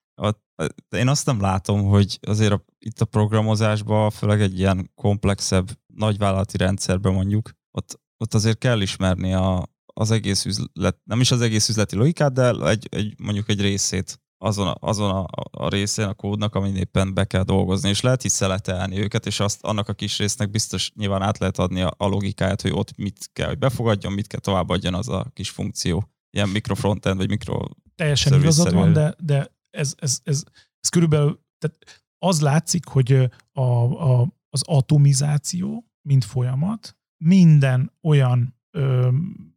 én azt nem látom, hogy azért a, itt a programozásban, főleg egy ilyen komplexebb nagyvállalati rendszerben mondjuk, ott, ott azért kell ismerni a, az egész üzlet, nem is az egész üzleti logikát, de egy, egy, mondjuk egy részét azon, a, azon a, a részén a kódnak, amin éppen be kell dolgozni, és lehet is szeletelni őket, és azt annak a kis résznek biztos nyilván át lehet adni a, a logikáját, hogy ott mit kell, hogy befogadjon, mit kell továbbadjon az a kis funkció. Ilyen mikrofrontend, vagy mikro Teljesen igazad van, de, de ez, ez, ez, ez körülbelül, tehát az látszik, hogy a, a, az atomizáció, mint folyamat, minden olyan, ö,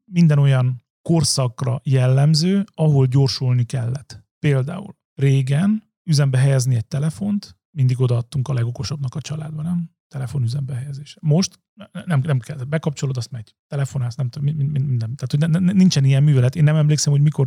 minden olyan korszakra jellemző, ahol gyorsulni kellett. Például régen üzembe helyezni egy telefont, mindig odaadtunk a legokosabbnak a családban, nem? Telefonüzembe helyezés. Most nem, nem kell, bekapcsolod, azt megy. Telefonálsz, nem tudom, minden. Tehát, hogy ne, nincsen ilyen művelet. Én nem emlékszem, hogy mikor,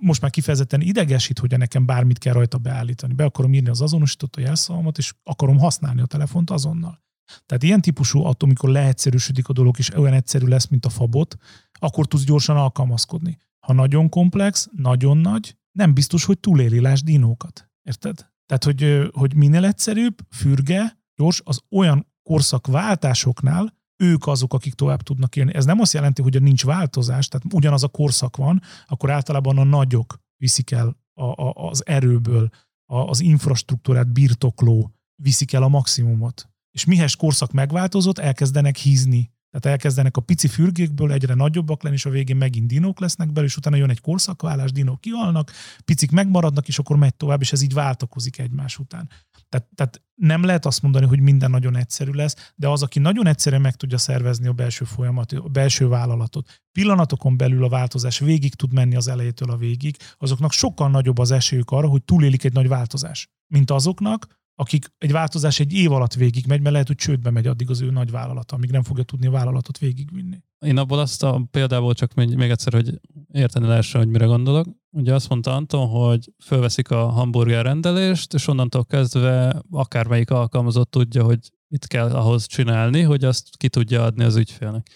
most már kifejezetten idegesít, hogy nekem bármit kell rajta beállítani. Be akarom írni az azonosított a jelszavamat, és akarom használni a telefont azonnal. Tehát ilyen típusú attól, amikor leegyszerűsödik a dolog, és olyan egyszerű lesz, mint a fabot, akkor tudsz gyorsan alkalmazkodni. Ha nagyon komplex, nagyon nagy, nem biztos, hogy túléli, lásd dinókat. Érted? Tehát, hogy, hogy minél egyszerűbb, fürge, gyors, az olyan korszakváltásoknál ők azok, akik tovább tudnak élni. Ez nem azt jelenti, hogy nincs változás, tehát ugyanaz a korszak van, akkor általában a nagyok viszik el a, a, az erőből, a, az infrastruktúrát birtokló viszik el a maximumot. És mihez korszak megváltozott, elkezdenek hízni tehát elkezdenek a pici fürgékből egyre nagyobbak lenni, és a végén megint dinók lesznek belőle, és utána jön egy korszakválás, dinók kihalnak, picik megmaradnak, és akkor megy tovább, és ez így váltakozik egymás után. Tehát, tehát nem lehet azt mondani, hogy minden nagyon egyszerű lesz, de az, aki nagyon egyszerűen meg tudja szervezni a belső folyamatot, a belső vállalatot, pillanatokon belül a változás végig tud menni az elejétől a végig, azoknak sokkal nagyobb az esélyük arra, hogy túlélik egy nagy változás, mint azoknak, akik egy változás egy év alatt végig megy, mert lehet, hogy csődbe megy addig az ő nagy vállalata, amíg nem fogja tudni a vállalatot végigvinni. Én abból azt a példából csak még, még egyszer, hogy érteni lehessen, hogy mire gondolok. Ugye azt mondta Anton, hogy fölveszik a hamburger rendelést, és onnantól kezdve akármelyik alkalmazott tudja, hogy mit kell ahhoz csinálni, hogy azt ki tudja adni az ügyfélnek.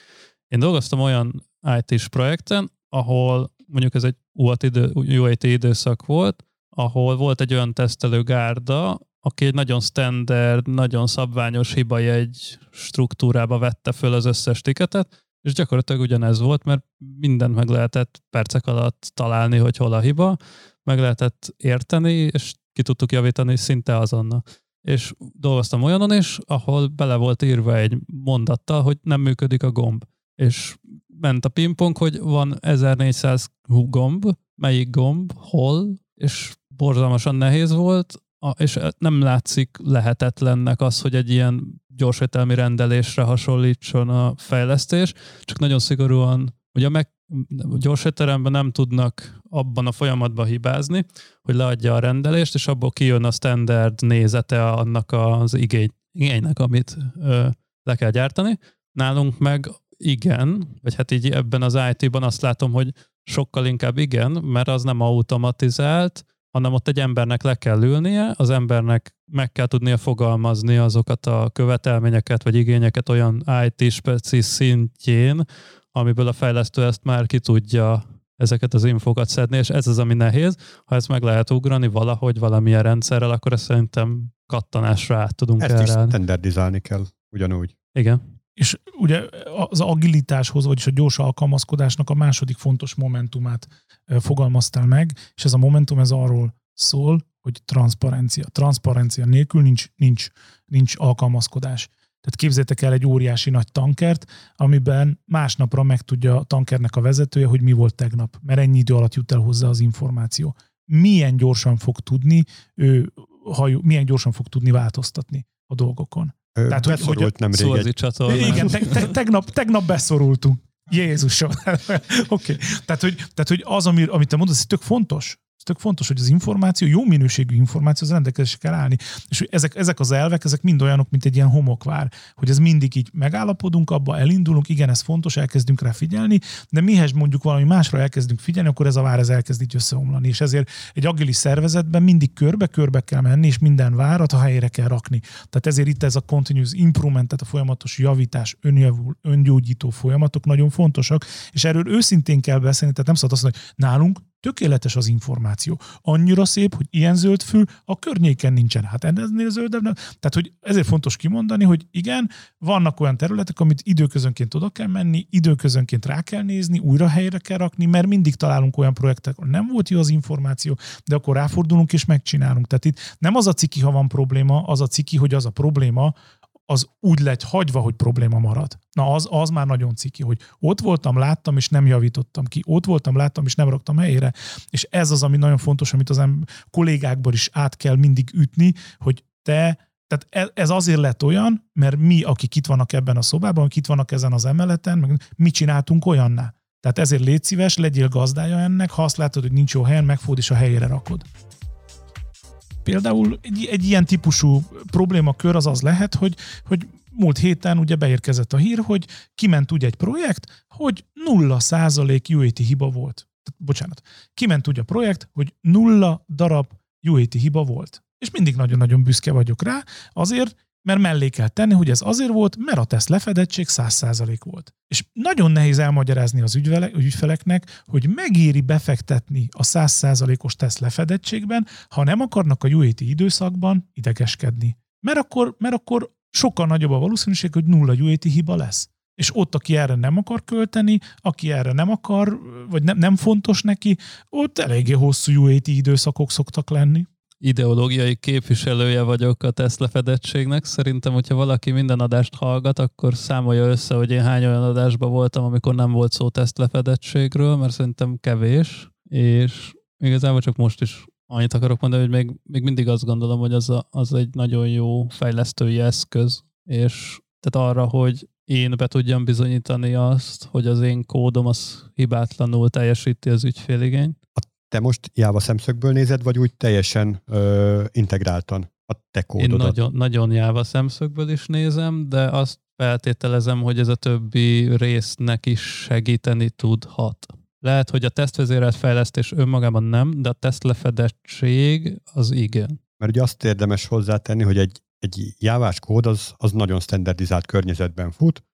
Én dolgoztam olyan IT-s projekten, ahol mondjuk ez egy UAT, idő, UAT időszak volt, ahol volt egy olyan tesztelő gárda, aki egy nagyon standard, nagyon szabványos hibajegy struktúrába vette föl az összes tiketet, és gyakorlatilag ugyanez volt, mert mindent meg lehetett percek alatt találni, hogy hol a hiba, meg lehetett érteni, és ki tudtuk javítani szinte azonnal. és dolgoztam olyanon is, ahol bele volt írva egy mondattal, hogy nem működik a gomb. És ment a pingpong, hogy van 1400 gomb, melyik gomb, hol, és borzalmasan nehéz volt, és nem látszik lehetetlennek az, hogy egy ilyen gyorsvételmi rendelésre hasonlítson a fejlesztés, csak nagyon szigorúan, ugye meg gyors étteremben nem tudnak abban a folyamatban hibázni, hogy leadja a rendelést, és abból kijön a standard nézete annak az igény, igénynek, amit ö, le kell gyártani. Nálunk meg igen, vagy hát így ebben az IT-ban azt látom, hogy sokkal inkább igen, mert az nem automatizált, hanem ott egy embernek le kell ülnie, az embernek meg kell tudnia fogalmazni azokat a követelményeket vagy igényeket olyan IT-speci szintjén, amiből a fejlesztő ezt már ki tudja ezeket az infokat szedni, és ez az, ami nehéz. Ha ezt meg lehet ugrani valahogy, valamilyen rendszerrel, akkor ezt szerintem kattanásra át tudunk Ezt erre. is standardizálni kell, ugyanúgy. Igen. És ugye az agilitáshoz, vagyis a gyors alkalmazkodásnak a második fontos momentumát fogalmaztál meg, és ez a momentum ez arról szól, hogy transzparencia. Transzparencia nélkül nincs, nincs, nincs alkalmazkodás. Tehát képzeljétek el egy óriási nagy tankert, amiben másnapra megtudja a tankernek a vezetője, hogy mi volt tegnap, mert ennyi idő alatt jut el hozzá az információ. Milyen gyorsan fog tudni, ő, hajó, milyen gyorsan fog tudni változtatni a dolgokon. Tehát, hogy, hogy nem régen. Igen, te, te, tegnap, tegnap beszorultunk. Jézusom. <laughs> Oké. Okay. Tehát, hogy, tehát, hogy az, amit, amit te mondasz, ez tök fontos. Ez tök fontos, hogy az információ, jó minőségű információ az rendelkezésre kell állni. És hogy ezek, ezek az elvek, ezek mind olyanok, mint egy ilyen homokvár, hogy ez mindig így megállapodunk, abba elindulunk, igen, ez fontos, elkezdünk rá figyelni, de mihez mondjuk valami másra elkezdünk figyelni, akkor ez a vár ez elkezd így összeomlani. És ezért egy agilis szervezetben mindig körbe-körbe kell menni, és minden várat a helyére kell rakni. Tehát ezért itt ez a continuous improvement, tehát a folyamatos javítás, önjavul, öngyógyító folyamatok nagyon fontosak, és erről őszintén kell beszélni, tehát nem szabad azt mondani, hogy nálunk Tökéletes az információ. Annyira szép, hogy ilyen zöld fül a környéken nincsen. Hát ennél zöldebb nem. Tehát, hogy ezért fontos kimondani, hogy igen, vannak olyan területek, amit időközönként oda kell menni, időközönként rá kell nézni, újra helyre kell rakni, mert mindig találunk olyan projektek, ahol nem volt jó az információ, de akkor ráfordulunk és megcsinálunk. Tehát itt nem az a ciki, ha van probléma, az a ciki, hogy az a probléma, az úgy lett hagyva, hogy probléma marad. Na az, az már nagyon ciki, hogy ott voltam, láttam, és nem javítottam ki. Ott voltam, láttam, és nem raktam helyére. És ez az, ami nagyon fontos, amit az em- kollégákból is át kell mindig ütni, hogy te tehát e, ez azért lett olyan, mert mi, akik itt vannak ebben a szobában, akik itt vannak ezen az emeleten, mi csináltunk olyanná. Tehát ezért légy szíves, legyél gazdája ennek, ha azt látod, hogy nincs jó helyen, megfogod és a helyére rakod. Például egy, egy ilyen típusú problémakör az az lehet, hogy, hogy múlt héten ugye beérkezett a hír, hogy kiment úgy egy projekt, hogy 0% UAT hiba volt. Bocsánat. Kiment úgy a projekt, hogy nulla darab UAT hiba volt. És mindig nagyon-nagyon büszke vagyok rá, azért, mert mellé kell tenni, hogy ez azért volt, mert a teszt lefedettség 100% volt. És nagyon nehéz elmagyarázni az ügyfeleknek, hogy megéri befektetni a 100%-os teszt lefedettségben, ha nem akarnak a UAT időszakban idegeskedni. Mert akkor, mert akkor sokkal nagyobb a valószínűség, hogy nulla UAT hiba lesz. És ott, aki erre nem akar költeni, aki erre nem akar, vagy nem, nem fontos neki, ott eléggé hosszú UAT időszakok szoktak lenni ideológiai képviselője vagyok a Tesla fedettségnek. Szerintem, hogyha valaki minden adást hallgat, akkor számolja össze, hogy én hány olyan adásban voltam, amikor nem volt szó Tesla fedettségről, mert szerintem kevés, és igazából csak most is annyit akarok mondani, hogy még, még mindig azt gondolom, hogy az, a, az egy nagyon jó fejlesztői eszköz, és tehát arra, hogy én be tudjam bizonyítani azt, hogy az én kódom az hibátlanul teljesíti az ügyféligényt. Te most Java szemszögből nézed, vagy úgy teljesen ö, integráltan a te kódodat? Én nagyon, nagyon Java szemszögből is nézem, de azt feltételezem, hogy ez a többi résznek is segíteni tudhat. Lehet, hogy a tesztvezérelt fejlesztés önmagában nem, de a tesztlefedettség az igen. Mert ugye azt érdemes hozzátenni, hogy egy, egy jávás kód az, az nagyon standardizált környezetben fut,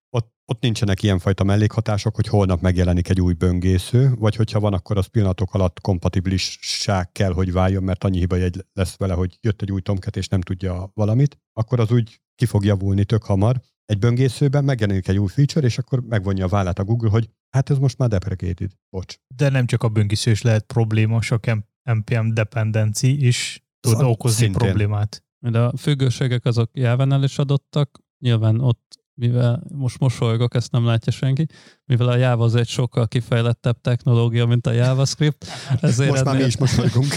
ott nincsenek ilyenfajta mellékhatások, hogy holnap megjelenik egy új böngésző, vagy hogyha van, akkor az pillanatok alatt kompatibilissá kell, hogy váljon, mert annyi hiba egy lesz vele, hogy jött egy új tomket, és nem tudja valamit, akkor az úgy ki fog javulni tök hamar. Egy böngészőben megjelenik egy új feature, és akkor megvonja a vállát a Google, hogy hát ez most már deprecated. Bocs. De nem csak a böngésző is lehet probléma, sok NPM dependency is tud Szóval okozni szintén. problémát. De a függőségek azok Jávánál is adottak, nyilván ott mivel most mosolygok, ezt nem látja senki, mivel a Java az egy sokkal kifejlettebb technológia, mint a JavaScript. Ezért most már mi is mosolygunk. <laughs>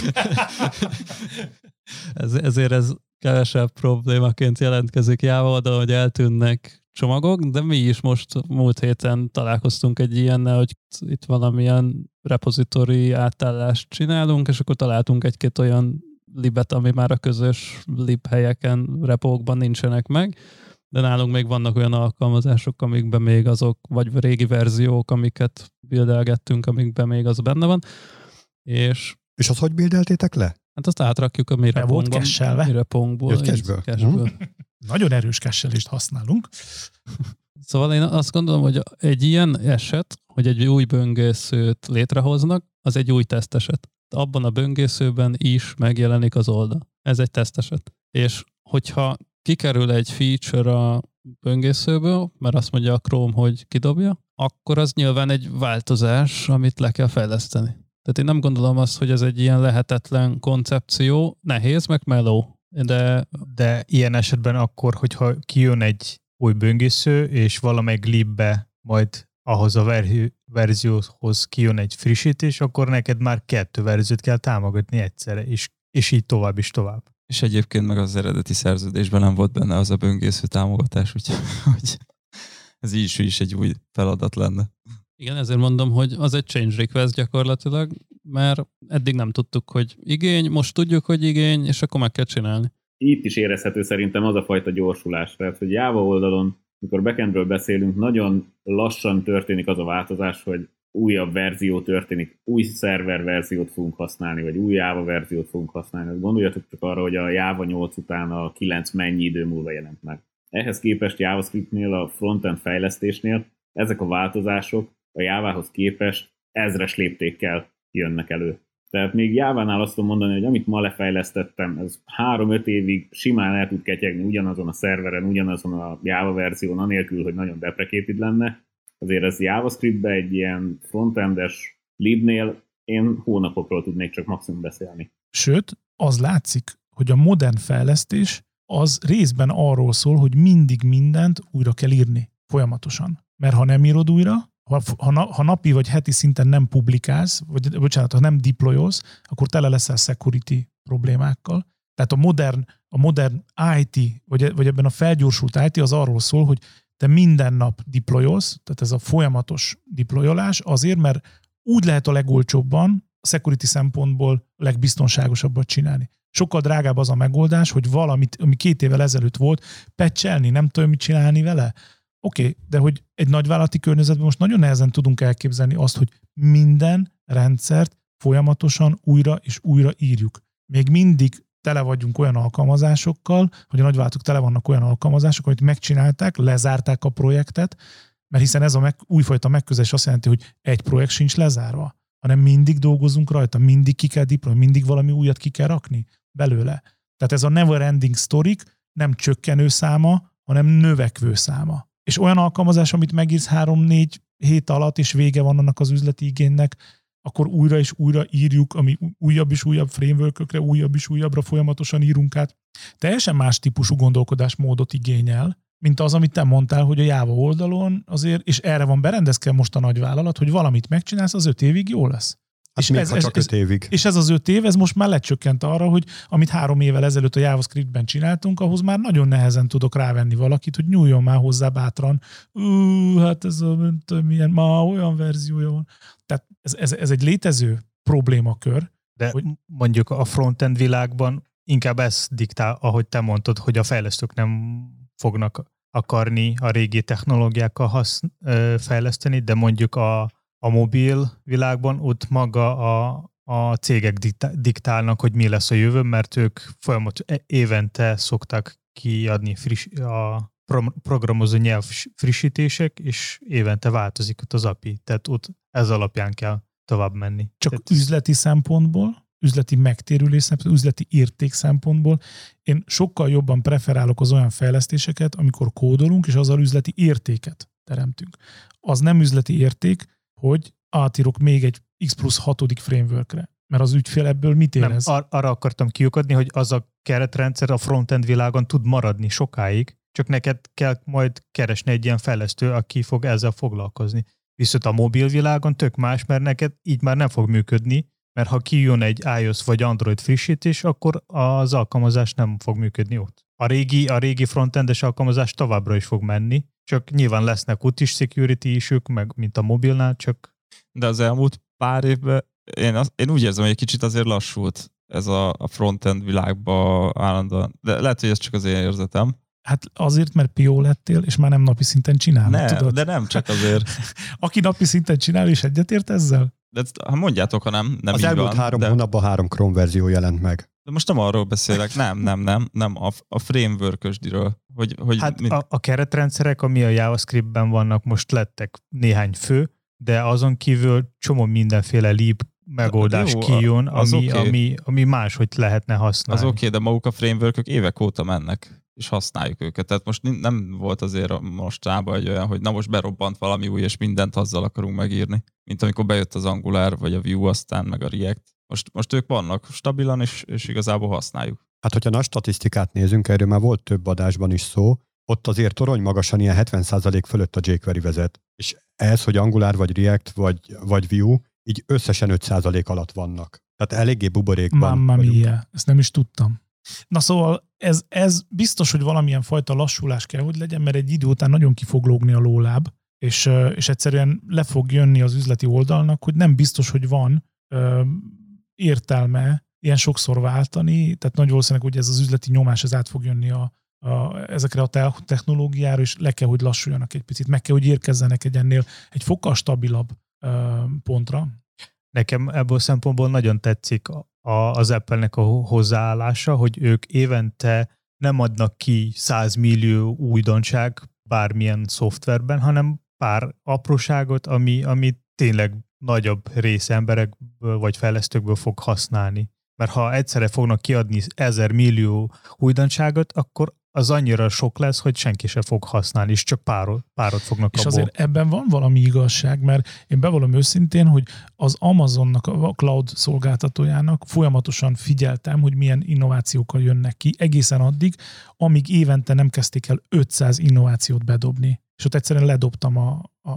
ez, ezért ez kevesebb problémaként jelentkezik Java oldalon, hogy eltűnnek csomagok, de mi is most múlt héten találkoztunk egy ilyennel, hogy itt valamilyen repozitori átállást csinálunk, és akkor találtunk egy-két olyan libet, ami már a közös lib helyeken, repókban nincsenek meg, de nálunk még vannak olyan alkalmazások, amikben még azok, vagy régi verziók, amiket bildelgettünk, amikben még az benne van. És, és azt hogy bildeltétek le? Hát azt átrakjuk a mi repónkba. Mi repónkból. Hm? Nagyon erős kesselést használunk. <laughs> Szóval én azt gondolom, hogy egy ilyen eset, hogy egy új böngészőt létrehoznak, az egy új teszteset. Abban a böngészőben is megjelenik az oldal. Ez egy teszteset. És hogyha kikerül egy feature a böngészőből, mert azt mondja a Chrome, hogy kidobja, akkor az nyilván egy változás, amit le kell fejleszteni. Tehát én nem gondolom azt, hogy ez egy ilyen lehetetlen koncepció, nehéz, meg meló. De... De ilyen esetben akkor, hogyha kijön egy új böngésző, és valamelyik libbe majd ahhoz a ver- verzióhoz kijön egy frissítés, akkor neked már kettő verziót kell támogatni egyszerre, és, és így tovább is tovább. És egyébként meg az eredeti szerződésben nem volt benne az a böngésző támogatás, úgyhogy ez így is egy új feladat lenne. Igen, ezért mondom, hogy az egy change request gyakorlatilag, mert eddig nem tudtuk, hogy igény, most tudjuk, hogy igény, és akkor meg kell csinálni. Itt is érezhető szerintem az a fajta gyorsulás, tehát hogy Java oldalon, mikor backendről beszélünk, nagyon lassan történik az a változás, hogy újabb verzió történik, új szerver verziót fogunk használni, vagy új Java verziót fogunk használni. Gondoljatok csak arra, hogy a Java 8 után a 9 mennyi idő múlva jelent meg. Ehhez képest JavaScriptnél, a frontend fejlesztésnél ezek a változások a Java-hoz képest ezres léptékkel jönnek elő. Tehát még Jávánál azt tudom mondani, hogy amit ma lefejlesztettem, ez 3-5 évig simán el tud ketyegni ugyanazon a szerveren, ugyanazon a Java verzión, anélkül, hogy nagyon deprecated lenne, azért ez JavaScriptbe egy ilyen frontendes libnél én hónapokról tudnék csak maximum beszélni. Sőt, az látszik, hogy a modern fejlesztés az részben arról szól, hogy mindig mindent újra kell írni, folyamatosan. Mert ha nem írod újra, ha, ha, ha napi vagy heti szinten nem publikálsz, vagy bocsánat, ha nem deployolsz, akkor tele leszel security problémákkal. Tehát a modern, a modern IT, vagy, vagy ebben a felgyorsult IT az arról szól, hogy te minden nap deployolsz, tehát ez a folyamatos deployolás azért, mert úgy lehet a legolcsóbban, a security szempontból legbiztonságosabbat csinálni. Sokkal drágább az a megoldás, hogy valamit, ami két évvel ezelőtt volt, pecselni, nem tudom, mit csinálni vele. Oké, okay, de hogy egy nagyvállalati környezetben most nagyon nehezen tudunk elképzelni azt, hogy minden rendszert folyamatosan újra és újra írjuk. Még mindig tele vagyunk olyan alkalmazásokkal, hogy a nagyvállalatok tele vannak olyan alkalmazások, amit megcsinálták, lezárták a projektet, mert hiszen ez a meg, újfajta megközelés azt jelenti, hogy egy projekt sincs lezárva, hanem mindig dolgozunk rajta, mindig ki kell diplom, mindig valami újat ki kell rakni belőle. Tehát ez a never ending story nem csökkenő száma, hanem növekvő száma. És olyan alkalmazás, amit megírsz három-négy hét alatt, és vége van annak az üzleti igénynek, akkor újra és újra írjuk, ami újabb és újabb framework újabb és újabbra folyamatosan írunk át. Teljesen más típusú gondolkodásmódot igényel, mint az, amit te mondtál, hogy a Java oldalon azért, és erre van berendezkedve most a nagyvállalat, hogy valamit megcsinálsz, az öt évig jó lesz. Hát és még ez, ha csak ez, öt évig. És ez az öt év, ez most már lecsökkent arra, hogy amit három évvel ezelőtt a JavaScriptben csináltunk, ahhoz már nagyon nehezen tudok rávenni valakit, hogy nyúljon már hozzá bátran. Ú, hát ez a, milyen, ma olyan verziója van. Tehát ez, ez, ez egy létező problémakör. De hogy... mondjuk a frontend világban inkább ez diktál, ahogy te mondtad, hogy a fejlesztők nem fognak akarni a régi technológiákkal hasz, ö, fejleszteni, de mondjuk a, a mobil világban ott maga a, a cégek diktálnak, hogy mi lesz a jövő, mert ők folyamat e, évente szoktak kiadni friss, a programozó nyelv frissítések, és évente változik ott az API. Tehát ott ez alapján kell tovább menni. Csak Tehát... üzleti szempontból, üzleti megtérülés szempontból, üzleti érték szempontból én sokkal jobban preferálok az olyan fejlesztéseket, amikor kódolunk, és azzal üzleti értéket teremtünk. Az nem üzleti érték, hogy átírok még egy X plusz hatodik frameworkre Mert az ügyfél ebből mit Nem, érez? ar- arra akartam kiukadni, hogy az a keretrendszer a frontend világon tud maradni sokáig, csak neked kell majd keresni egy ilyen fejlesztő, aki fog ezzel foglalkozni. Viszont a mobil világon tök más, mert neked így már nem fog működni, mert ha kijön egy iOS vagy Android frissítés, akkor az alkalmazás nem fog működni ott. A régi, a régi frontendes alkalmazás továbbra is fog menni, csak nyilván lesznek ott is security isük, meg mint a mobilnál, csak De az elmúlt pár évben én, az, én úgy érzem, hogy egy kicsit azért lassult ez a, a frontend világba állandóan. De lehet, hogy ez csak az én érzetem. Hát azért, mert pió lettél, és már nem napi szinten csinálod, Ne, tudod? de nem csak azért. <laughs> Aki napi szinten csinál, és egyetért ezzel? De ezt- ha mondjátok, ha nem, nem az így elmúlt van. három de, hónapban három Chrome verzió jelent meg. De most nem arról beszélek, nem, nem, nem, nem, a, a framework Hogy, hogy Hát mit, a, a keretrendszerek, ami a JavaScriptben vannak, most lettek néhány fő, de azon kívül csomó mindenféle lib megoldás Jó, kijön, az ami, oké. ami, ami máshogy lehetne az használni. oké, okay, de maguk a framework évek óta mennek, és használjuk őket. Tehát most nem volt azért mostában egy olyan, hogy na most berobbant valami új, és mindent azzal akarunk megírni. Mint amikor bejött az Angular, vagy a Vue, aztán meg a React. Most, most ők vannak stabilan, és, és igazából használjuk. Hát, hogyha nagy statisztikát nézünk, erről már volt több adásban is szó, ott azért torony magasan ilyen 70% fölött a jQuery vezet. És ez, hogy Angular, vagy React, vagy, vagy Vue, így összesen 5% alatt vannak. Tehát eléggé buborékban Mamma vagyunk. mia, ezt nem is tudtam. Na szóval ez, ez biztos, hogy valamilyen fajta lassulás kell, hogy legyen, mert egy idő után nagyon ki fog lógni a lóláb, és, és egyszerűen le fog jönni az üzleti oldalnak, hogy nem biztos, hogy van értelme ilyen sokszor váltani, tehát nagy valószínűleg, hogy ez az üzleti nyomás ez át fog jönni a, a, ezekre a te- technológiára, és le kell, hogy lassuljanak egy picit, meg kell, hogy érkezzenek egy ennél egy fokkal stabilabb ö, pontra. Nekem ebből a szempontból nagyon tetszik a, az Apple-nek a ho- hozzáállása, hogy ők évente nem adnak ki 100 millió újdonság bármilyen szoftverben, hanem pár apróságot, ami, ami tényleg nagyobb rész emberekből vagy fejlesztőkből fog használni. Mert ha egyszerre fognak kiadni ezer millió újdonságot, akkor az annyira sok lesz, hogy senki se fog használni, és csak párot, párot fognak És abból. azért ebben van valami igazság, mert én bevallom őszintén, hogy az Amazonnak, a cloud szolgáltatójának folyamatosan figyeltem, hogy milyen innovációkkal jönnek ki, egészen addig, amíg évente nem kezdték el 500 innovációt bedobni. És ott egyszerűen ledobtam a, a,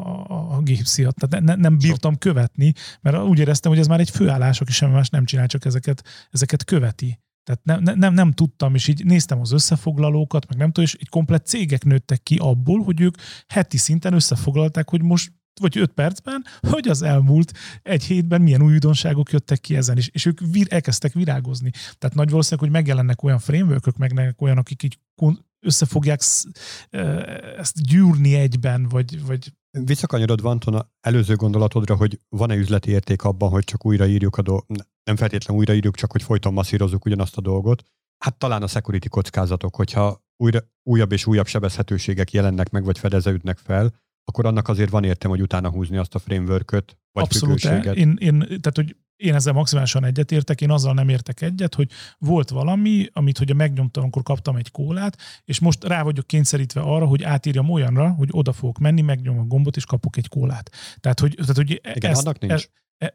a, gipsziat. Tehát ne, nem bírtam követni, mert úgy éreztem, hogy ez már egy főállás, aki semmi más nem csinál, csak ezeket, ezeket követi. Tehát nem, nem, nem, tudtam, és így néztem az összefoglalókat, meg nem tudom, és egy komplet cégek nőttek ki abból, hogy ők heti szinten összefoglalták, hogy most vagy öt percben, hogy az elmúlt egy hétben milyen új újdonságok jöttek ki ezen is, és ők vir, elkezdtek virágozni. Tehát nagy valószínűleg, hogy megjelennek olyan frameworkök, meg olyan, akik így kon- összefogják sz- ö, ezt gyűrni egyben, vagy, vagy Visszakanyarodva Anton előző gondolatodra, hogy van-e üzleti érték abban, hogy csak újraírjuk a dolgot, nem feltétlenül újraírjuk, csak hogy folyton masszírozzuk ugyanazt a dolgot. Hát talán a security kockázatok, hogyha újra, újabb és újabb sebezhetőségek jelennek meg, vagy fedeződnek fel, akkor annak azért van értem, hogy utána húzni azt a frameworköt, vagy Abszolút. függőséget. Én, én, tehát, hogy én ezzel maximálisan egyetértek, én azzal nem értek egyet, hogy volt valami, amit hogy megnyomtam, amikor kaptam egy kólát, és most rá vagyok kényszerítve arra, hogy átírjam olyanra, hogy oda fogok menni, megnyomom a gombot, és kapok egy kólát. Tehát, hogy, tehát, hogy Igen, annak nincs. e-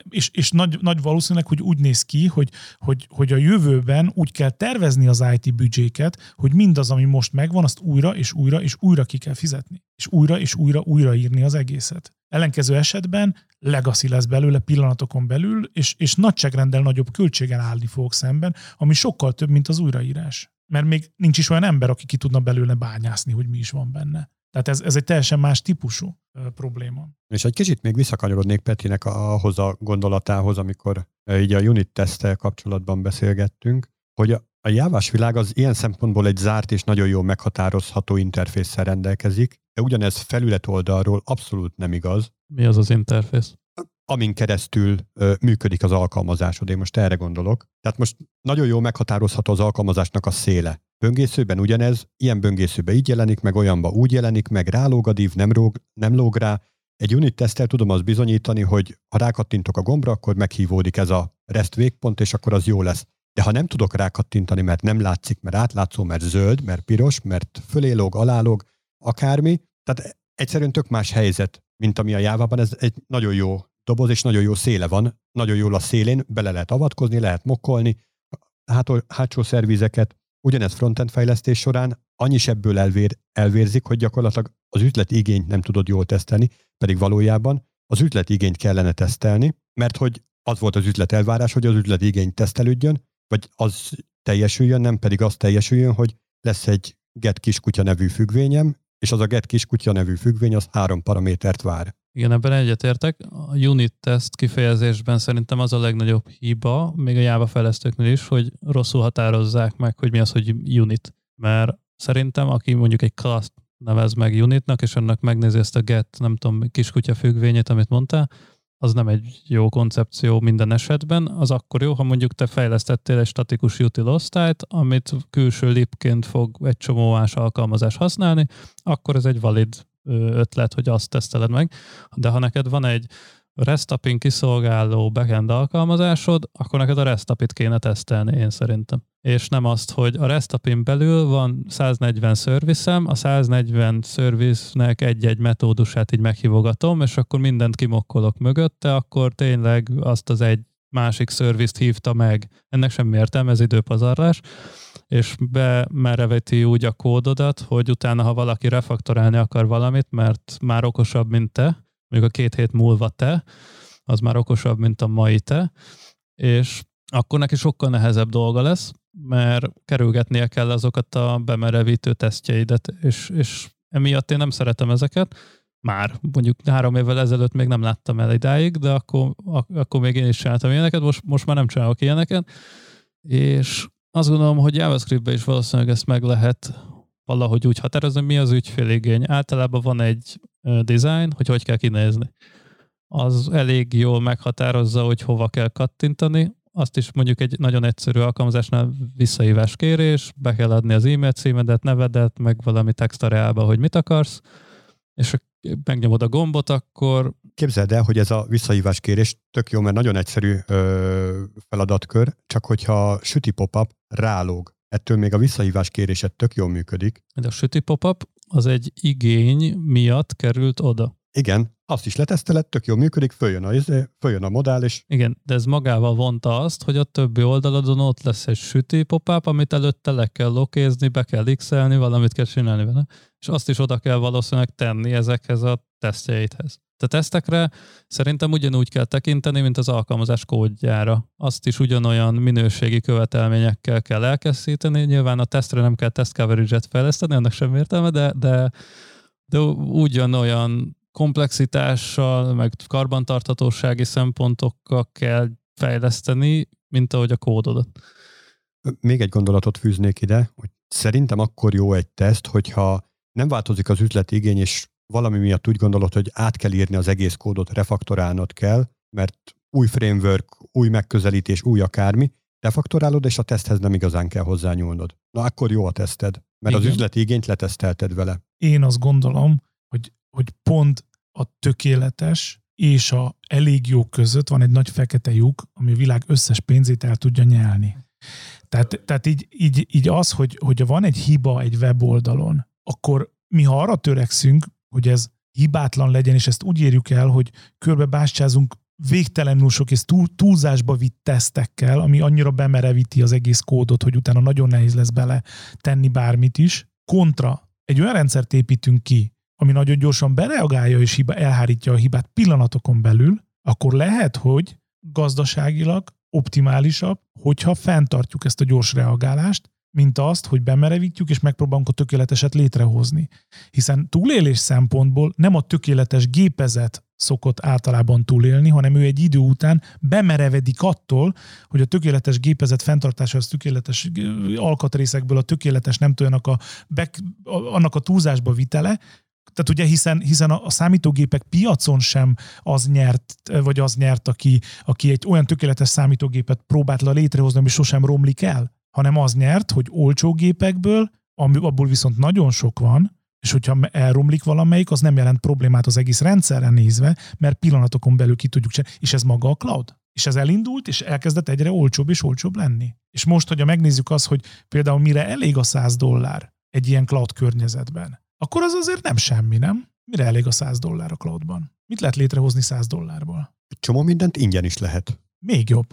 és, és nagy, nagy valószínűleg, hogy úgy néz ki, hogy, hogy, hogy a jövőben úgy kell tervezni az IT büdzséket, hogy mindaz, ami most megvan, azt újra és újra és újra ki kell fizetni. És újra és újra újraírni az egészet. Ellenkező esetben legacy lesz belőle pillanatokon belül, és, és nagyságrendel nagyobb költségen állni fogok szemben, ami sokkal több, mint az újraírás. Mert még nincs is olyan ember, aki ki tudna belőle bányászni, hogy mi is van benne. Tehát ez, ez egy teljesen más típusú probléma. És egy kicsit még visszakanyarodnék Petinek ahhoz a gondolatához, amikor így a unit tesztel kapcsolatban beszélgettünk, hogy a, a jávás világ az ilyen szempontból egy zárt és nagyon jól meghatározható interfésszel rendelkezik, de ugyanez felület oldalról abszolút nem igaz, Mi az az interfész? amin keresztül ö, működik az alkalmazásod. Én most erre gondolok. Tehát most nagyon jól meghatározható az alkalmazásnak a széle. Böngészőben ugyanez, ilyen böngészőben így jelenik meg, olyanba úgy jelenik meg, rálóg a div, nem, róg, nem lóg rá. Egy unit tesztel tudom azt bizonyítani, hogy ha rákattintok a gombra, akkor meghívódik ez a rest végpont, és akkor az jó lesz. De ha nem tudok rákattintani, mert nem látszik, mert átlátszó, mert zöld, mert piros, mert fölé lóg, alá lóg, akármi, tehát egyszerűen tök más helyzet, mint ami a jávában, ez egy nagyon jó doboz, és nagyon jó széle van, nagyon jól a szélén, bele lehet avatkozni, lehet mokkolni, hát, hátsó szervizeket, ugyanez frontend fejlesztés során annyi ebből elvér, elvérzik, hogy gyakorlatilag az üzlet igényt nem tudod jól tesztelni, pedig valójában az üzlet igényt kellene tesztelni, mert hogy az volt az üzlet elvárás, hogy az üzlet igény tesztelődjön, vagy az teljesüljön, nem pedig az teljesüljön, hogy lesz egy get kiskutya nevű függvényem, és az a get kiskutya nevű függvény az három paramétert vár. Igen, ebben egyetértek. A unit test kifejezésben szerintem az a legnagyobb hiba, még a Java fejlesztőknél is, hogy rosszul határozzák meg, hogy mi az, hogy unit. Mert szerintem, aki mondjuk egy class nevez meg unitnak, és annak megnézi ezt a get, nem tudom, kiskutya függvényét, amit mondtál, az nem egy jó koncepció minden esetben. Az akkor jó, ha mondjuk te fejlesztettél egy statikus util osztályt, amit külső lipként fog egy csomó más alkalmazás használni, akkor ez egy valid ötlet, hogy azt teszteled meg. De ha neked van egy REST kiszolgáló backend alkalmazásod, akkor neked a REST kéne tesztelni, én szerintem. És nem azt, hogy a REST belül van 140 szervizem, a 140 szerviznek egy-egy metódusát így meghívogatom, és akkor mindent kimokkolok mögötte, akkor tényleg azt az egy másik szervizt hívta meg. Ennek semmi értelme, ez időpazarlás, és bemereveti úgy a kódodat, hogy utána, ha valaki refaktorálni akar valamit, mert már okosabb, mint te, mondjuk a két hét múlva te, az már okosabb, mint a mai te, és akkor neki sokkal nehezebb dolga lesz, mert kerülgetnie kell azokat a bemerevítő tesztjeidet, és, és emiatt én nem szeretem ezeket. Már mondjuk három évvel ezelőtt még nem láttam el idáig, de akkor, akkor még én is csináltam ilyeneket, most, most már nem csinálok ilyeneket, és azt gondolom, hogy JavaScript-be is valószínűleg ezt meg lehet valahogy úgy határozni, mi az ügyféligény. Általában van egy design, hogy hogy kell kinézni. Az elég jól meghatározza, hogy hova kell kattintani. Azt is mondjuk egy nagyon egyszerű alkalmazásnál visszahívás kérés, be kell adni az e-mail címedet, nevedet, meg valami textareába, hogy mit akarsz, és megnyomod a gombot, akkor... Képzeld el, hogy ez a visszahívás kérés tök jó, mert nagyon egyszerű ö, feladatkör, csak hogyha süti pop-up rálóg ettől még a visszahívás kéréset tök jól működik. De a süti pop-up az egy igény miatt került oda. Igen, azt is leteszteled, tök jól működik, följön a, izé, följön a modál, és... Igen, de ez magával vonta azt, hogy a többi oldaladon ott lesz egy süti pop amit előtte le kell lokézni, be kell x valamit kell csinálni vele, és azt is oda kell valószínűleg tenni ezekhez a tesztjeidhez. A tesztekre szerintem ugyanúgy kell tekinteni, mint az alkalmazás kódjára. Azt is ugyanolyan minőségi követelményekkel kell elkészíteni. Nyilván a tesztre nem kell test coverage-et fejleszteni, annak sem értelme, de, de, de ugyanolyan komplexitással, meg karbantartatósági szempontokkal kell fejleszteni, mint ahogy a kódodat. Még egy gondolatot fűznék ide, hogy szerintem akkor jó egy teszt, hogyha nem változik az üzleti igény, és valami miatt úgy gondolod, hogy át kell írni az egész kódot, refaktorálnod kell, mert új framework, új megközelítés, új akármi, refaktorálod, és a teszthez nem igazán kell hozzányúlnod. Na akkor jó a teszted, mert Igen. az üzleti igényt letesztelted vele. Én azt gondolom, hogy, hogy pont a tökéletes és a elég jó között van egy nagy fekete lyuk, ami a világ összes pénzét el tudja nyelni. Tehát, tehát így, így, így az, hogy, hogy van egy hiba egy weboldalon, akkor mi ha arra törekszünk, hogy ez hibátlan legyen, és ezt úgy érjük el, hogy körbe bástyázunk végtelenül sok és túl, túlzásba vitt tesztekkel, ami annyira bemerevíti az egész kódot, hogy utána nagyon nehéz lesz bele tenni bármit is. Kontra, egy olyan rendszert építünk ki, ami nagyon gyorsan bereagálja és hiba, elhárítja a hibát pillanatokon belül, akkor lehet, hogy gazdaságilag optimálisabb, hogyha fenntartjuk ezt a gyors reagálást, mint azt, hogy bemerevítjük és megpróbálunk a tökéleteset létrehozni. Hiszen túlélés szempontból nem a tökéletes gépezet szokott általában túlélni, hanem ő egy idő után bemerevedik attól, hogy a tökéletes gépezet fenntartása az tökéletes alkatrészekből a tökéletes nem tudom, a, back, annak a túlzásba vitele, tehát ugye hiszen, hiszen a számítógépek piacon sem az nyert, vagy az nyert, aki, aki egy olyan tökéletes számítógépet próbált le létrehozni, ami sosem romlik el hanem az nyert, hogy olcsó gépekből, abból viszont nagyon sok van, és hogyha elromlik valamelyik, az nem jelent problémát az egész rendszerre nézve, mert pillanatokon belül ki tudjuk csinálni. És ez maga a cloud. És ez elindult, és elkezdett egyre olcsóbb és olcsóbb lenni. És most, hogyha megnézzük azt, hogy például mire elég a 100 dollár egy ilyen cloud környezetben, akkor az azért nem semmi, nem? Mire elég a 100 dollár a cloudban? Mit lehet létrehozni 100 dollárból? egy csomó mindent ingyen is lehet. Még jobb.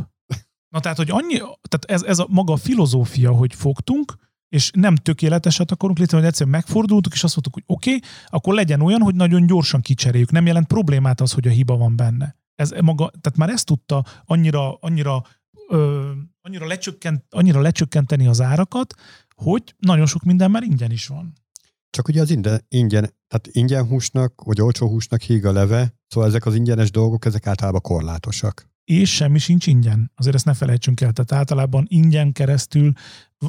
Na tehát, hogy annyi, tehát ez, ez a maga a filozófia, hogy fogtunk, és nem tökéleteset akarunk létrehozni, hogy egyszerűen megfordultuk, és azt mondtuk, hogy oké, okay, akkor legyen olyan, hogy nagyon gyorsan kicseréljük. Nem jelent problémát az, hogy a hiba van benne. Ez maga, tehát már ezt tudta annyira, annyira, ö, annyira, lecsökkent, annyira lecsökkenteni az árakat, hogy nagyon sok minden már ingyen is van. Csak ugye az ingyen, ingyen tehát ingyen húsnak, vagy olcsó húsnak híg a leve, szóval ezek az ingyenes dolgok, ezek általában korlátosak. És semmi sincs ingyen. Azért ezt ne felejtsünk el. Tehát általában ingyen keresztül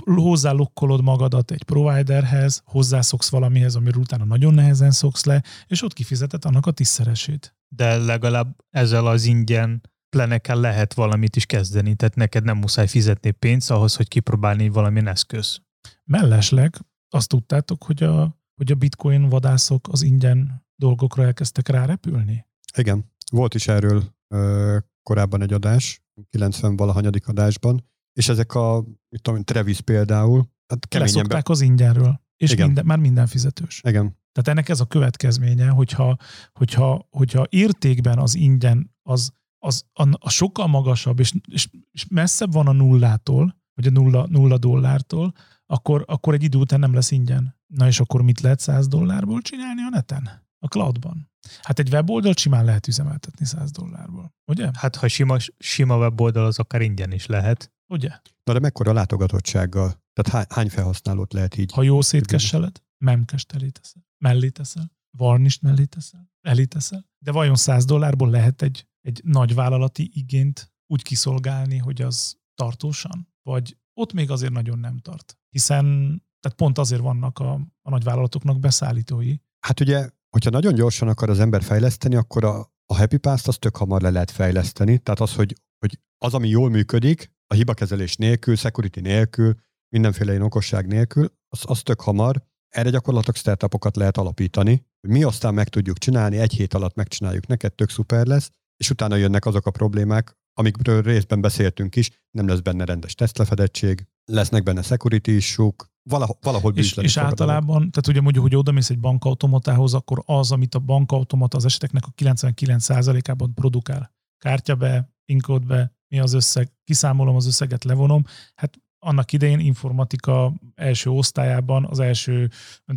hozzálokkolod magadat egy providerhez, hozzászoksz valamihez, amiről utána nagyon nehezen szoksz le, és ott kifizetett annak a tízszeresét. De legalább ezzel az ingyen plenekkel lehet valamit is kezdeni, tehát neked nem muszáj fizetni pénzt ahhoz, hogy kipróbálni valamilyen eszköz. Mellesleg azt tudtátok, hogy a, hogy a bitcoin vadászok az ingyen dolgokra elkezdtek rárepülni? Igen, volt is erről ö, korábban egy adás, 90 valahanyadik adásban, és ezek a, mit tudom, Travis például, hát keményen be... az ingyenről, és Igen. minden, már minden fizetős. Igen. Tehát ennek ez a következménye, hogyha, hogyha, hogyha értékben az ingyen az, az a, a sokkal magasabb, és, és, és messzebb van a nullától, vagy a nulla, nulla dollártól, akkor, akkor egy idő után nem lesz ingyen. Na és akkor mit lehet 100 dollárból csinálni a neten? A cloudban. Hát egy weboldal simán lehet üzemeltetni 100 dollárból, ugye? Hát ha sima, sima weboldal, az akár ingyen is lehet. Ugye? Na de mekkora látogatottsággal? Tehát hány felhasználót lehet így? Ha jó szétkesseled, memkest elé teszel, mellé teszel, varnist mellé teszel, elé teszel. De vajon 100 dollárból lehet egy, egy nagy vállalati igényt úgy kiszolgálni, hogy az tartósan? Vagy ott még azért nagyon nem tart. Hiszen tehát pont azért vannak a, a nagyvállalatoknak beszállítói. Hát ugye, hogyha nagyon gyorsan akar az ember fejleszteni, akkor a, a Happy Pass-t az tök hamar le lehet fejleszteni. Tehát az, hogy, hogy az, ami jól működik, a hibakezelés nélkül, security nélkül, mindenféle ilyen okosság nélkül, az, az tök hamar. Erre gyakorlatok startupokat lehet alapítani. Mi aztán meg tudjuk csinálni, egy hét alatt megcsináljuk neked, tök szuper lesz, és utána jönnek azok a problémák, amikről részben beszéltünk is, nem lesz benne rendes tesztlefedettség, lesznek benne security issue valahol, valahol És, és általában, tehát ugye mondjuk, hogy oda mész egy bankautomatához, akkor az, amit a bankautomata az eseteknek a 99%-ában produkál. Kártya be, pinkód be, mi az összeg, kiszámolom az összeget, levonom. Hát annak idején informatika első osztályában, az első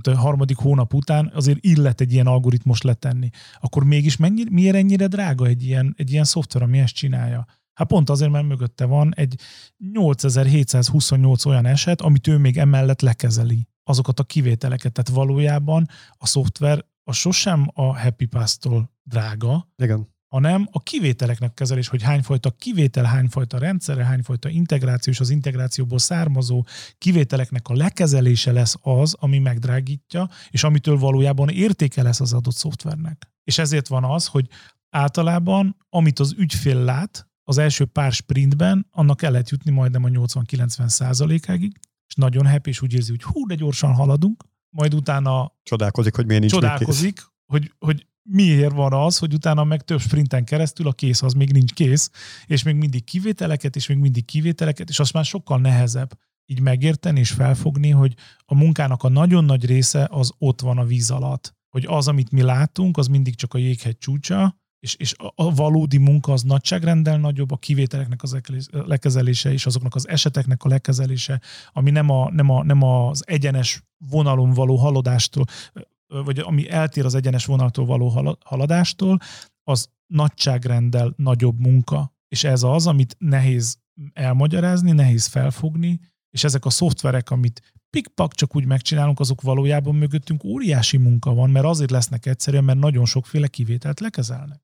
a harmadik hónap után azért illet egy ilyen algoritmus letenni. Akkor mégis mennyi, miért ennyire drága egy ilyen, egy ilyen szoftver, ami ezt csinálja? Hát pont azért, mert mögötte van egy 8728 olyan eset, amit ő még emellett lekezeli. Azokat a kivételeket. Tehát valójában a szoftver a sosem a Happy Pass-tól drága, Igen hanem a kivételeknek kezelés, hogy hányfajta kivétel, hányfajta rendszere, hányfajta integráció és az integrációból származó kivételeknek a lekezelése lesz az, ami megdrágítja, és amitől valójában értéke lesz az adott szoftvernek. És ezért van az, hogy általában, amit az ügyfél lát, az első pár sprintben, annak el lehet jutni majdnem a 80-90 százalékáig, és nagyon happy, és úgy érzi, hogy hú, de gyorsan haladunk, majd utána csodálkozik, hogy miért nincs csodálkozik, hogy, hogy miért van az, hogy utána meg több sprinten keresztül a kész az még nincs kész, és még mindig kivételeket, és még mindig kivételeket, és azt már sokkal nehezebb így megérteni és felfogni, hogy a munkának a nagyon nagy része az ott van a víz alatt. Hogy az, amit mi látunk, az mindig csak a jéghegy csúcsa, és, és a valódi munka az nagyságrendel nagyobb, a kivételeknek az lekezelése és azoknak az eseteknek a lekezelése, ami nem, a, nem, a, nem az egyenes vonalon való haladástól, vagy ami eltér az egyenes vonaltól való haladástól, az nagyságrenddel nagyobb munka. És ez az, amit nehéz elmagyarázni, nehéz felfogni, és ezek a szoftverek, amit pikpak csak úgy megcsinálunk, azok valójában mögöttünk óriási munka van, mert azért lesznek egyszerűen, mert nagyon sokféle kivételt lekezelnek.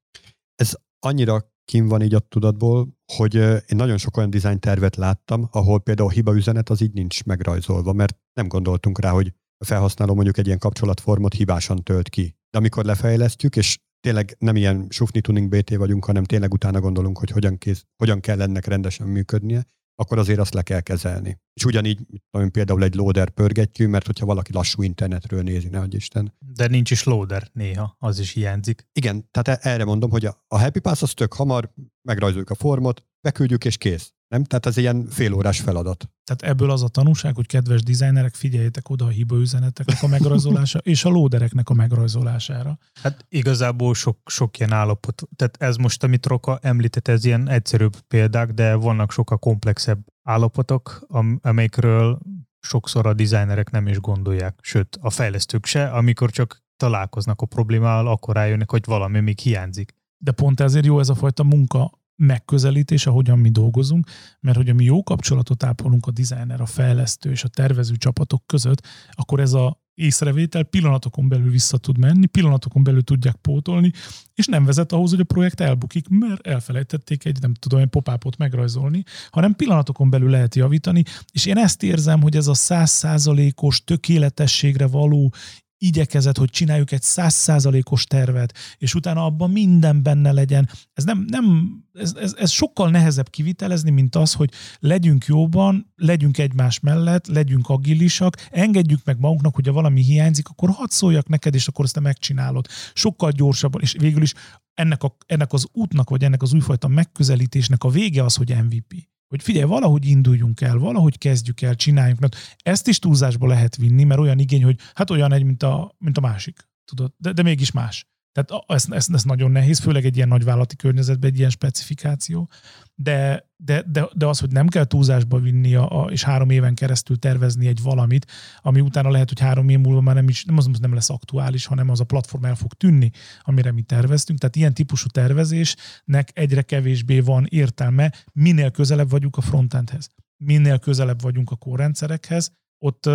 Ez annyira kim van így a tudatból, hogy én nagyon sok olyan design tervet láttam, ahol például a hiba üzenet az így nincs megrajzolva, mert nem gondoltunk rá, hogy a felhasználó mondjuk egy ilyen kapcsolatformot hibásan tölt ki. De amikor lefejlesztjük, és tényleg nem ilyen sufni tuning BT vagyunk, hanem tényleg utána gondolunk, hogy hogyan, kész, hogyan kell ennek rendesen működnie, akkor azért azt le kell kezelni. És ugyanígy tudom, például egy loader pörgetjű, mert hogyha valaki lassú internetről nézi, ne Isten. De nincs is loader néha, az is hiányzik. Igen, tehát e- erre mondom, hogy a, a Happy Pass az tök hamar, megrajzoljuk a formot, beküldjük és kész. Nem? Tehát ez ilyen félórás feladat. Tehát ebből az a tanulság, hogy kedves dizájnerek, figyeljetek oda a hiba üzeneteknek a megrajzolása és a lódereknek a megrajzolására. Hát igazából sok, sok ilyen állapot. Tehát ez most, amit Roka említett, ez ilyen egyszerűbb példák, de vannak sokkal komplexebb állapotok, am- amelyekről sokszor a dizájnerek nem is gondolják, sőt a fejlesztők se, amikor csak találkoznak a problémával, akkor rájönnek, hogy valami még hiányzik. De pont ezért jó ez a fajta munka megközelítés, ahogyan mi dolgozunk, mert hogyha mi jó kapcsolatot ápolunk a designer, a fejlesztő és a tervező csapatok között, akkor ez a észrevétel pillanatokon belül vissza tud menni, pillanatokon belül tudják pótolni, és nem vezet ahhoz, hogy a projekt elbukik, mert elfelejtették egy, nem tudom, egy popápot megrajzolni, hanem pillanatokon belül lehet javítani, és én ezt érzem, hogy ez a százszázalékos tökéletességre való igyekezet, hogy csináljuk egy százszázalékos tervet, és utána abban minden benne legyen. Ez, nem, nem, ez, ez, ez sokkal nehezebb kivitelezni, mint az, hogy legyünk jóban, legyünk egymás mellett, legyünk agilisak, engedjük meg magunknak, hogyha valami hiányzik, akkor hadd szóljak neked, és akkor ezt te megcsinálod. Sokkal gyorsabban, és végül is ennek, a, ennek az útnak, vagy ennek az újfajta megközelítésnek a vége az, hogy MVP hogy figyelj, valahogy induljunk el, valahogy kezdjük el, csináljunk. Mert ezt is túlzásba lehet vinni, mert olyan igény, hogy hát olyan egy, mint a, mint a másik. Tudod, de, de mégis más. Tehát ez, ez, ez nagyon nehéz, főleg egy ilyen nagyvállalati környezetben egy ilyen specifikáció, de, de, de, de az, hogy nem kell túlzásba vinni, a, a, és három éven keresztül tervezni egy valamit, ami utána lehet, hogy három év múlva már nem is, nem az nem lesz aktuális, hanem az a platform el fog tűnni, amire mi terveztünk. Tehát ilyen típusú tervezésnek egyre kevésbé van értelme, minél közelebb vagyunk a frontendhez, minél közelebb vagyunk a kórrendszerekhez, ott,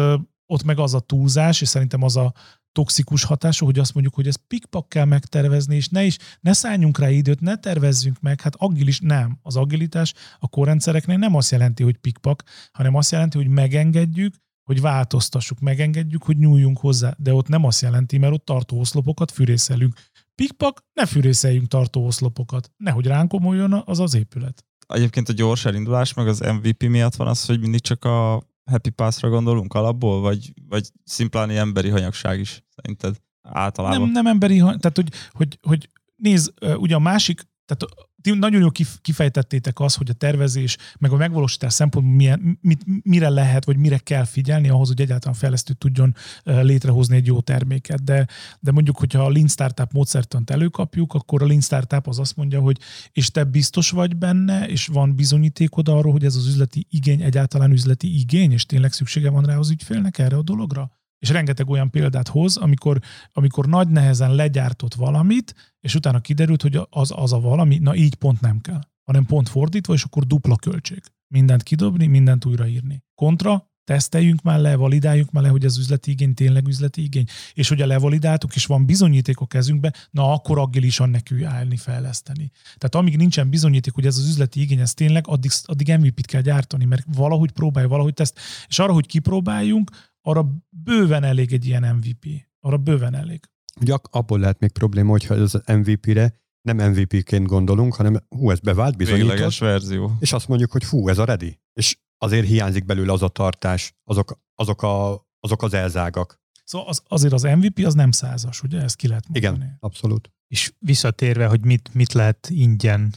ott meg az a túlzás, és szerintem az a, toxikus hatású, hogy azt mondjuk, hogy ezt pikpak kell megtervezni, és ne is, ne szálljunk rá időt, ne tervezzünk meg, hát agilis nem. Az agilitás a korrendszereknél nem azt jelenti, hogy pikpak, hanem azt jelenti, hogy megengedjük, hogy változtassuk, megengedjük, hogy nyúljunk hozzá, de ott nem azt jelenti, mert ott tartóoszlopokat fűrészelünk. Pikpak, ne fűrészeljünk tartóoszlopokat, nehogy ránk komoljon az az épület. Egyébként a gyors elindulás, meg az MVP miatt van az, hogy mindig csak a Happy Pass-ra gondolunk alapból, vagy, vagy szimplán emberi hanyagság is szerinted általában? Nem, nem emberi, tehát hogy, hogy, hogy nézd, ugye a másik, tehát ti nagyon jól kifejtettétek azt, hogy a tervezés, meg a megvalósítás szempontból milyen, mit, mire lehet, vagy mire kell figyelni ahhoz, hogy egyáltalán fejlesztő tudjon létrehozni egy jó terméket. De, de mondjuk, hogyha a Lean Startup módszertant előkapjuk, akkor a Lean Startup az azt mondja, hogy és te biztos vagy benne, és van bizonyítékod arról, hogy ez az üzleti igény egyáltalán üzleti igény, és tényleg szüksége van rá az ügyfélnek erre a dologra? És rengeteg olyan példát hoz, amikor, amikor nagy nehezen legyártott valamit, és utána kiderült, hogy az, az a valami, na így pont nem kell, hanem pont fordítva, és akkor dupla költség. Mindent kidobni, mindent újraírni. Kontra, teszteljünk már le, validáljuk már le, hogy az üzleti igény tényleg üzleti igény, és hogyha levalidáltuk, és van bizonyíték a kezünkbe, na akkor agilisan nekünk állni, fejleszteni. Tehát amíg nincsen bizonyíték, hogy ez az üzleti igény, ez tényleg, addig, addig MVP-t kell gyártani, mert valahogy próbálj, valahogy teszt, és arra, hogy kipróbáljunk, arra bőven elég egy ilyen MVP. Arra bőven elég. Ugye abból lehet még probléma, hogyha az MVP-re nem MVP-ként gondolunk, hanem hú, ez bevált, bizonyított. verzió. És azt mondjuk, hogy hú, ez a ready. És azért hiányzik belőle az a tartás, azok, azok, a, azok az elzágak. Szóval az, azért az MVP az nem százas, ugye? Ezt ki lehet mondani. Igen, abszolút. És visszatérve, hogy mit, mit lehet ingyen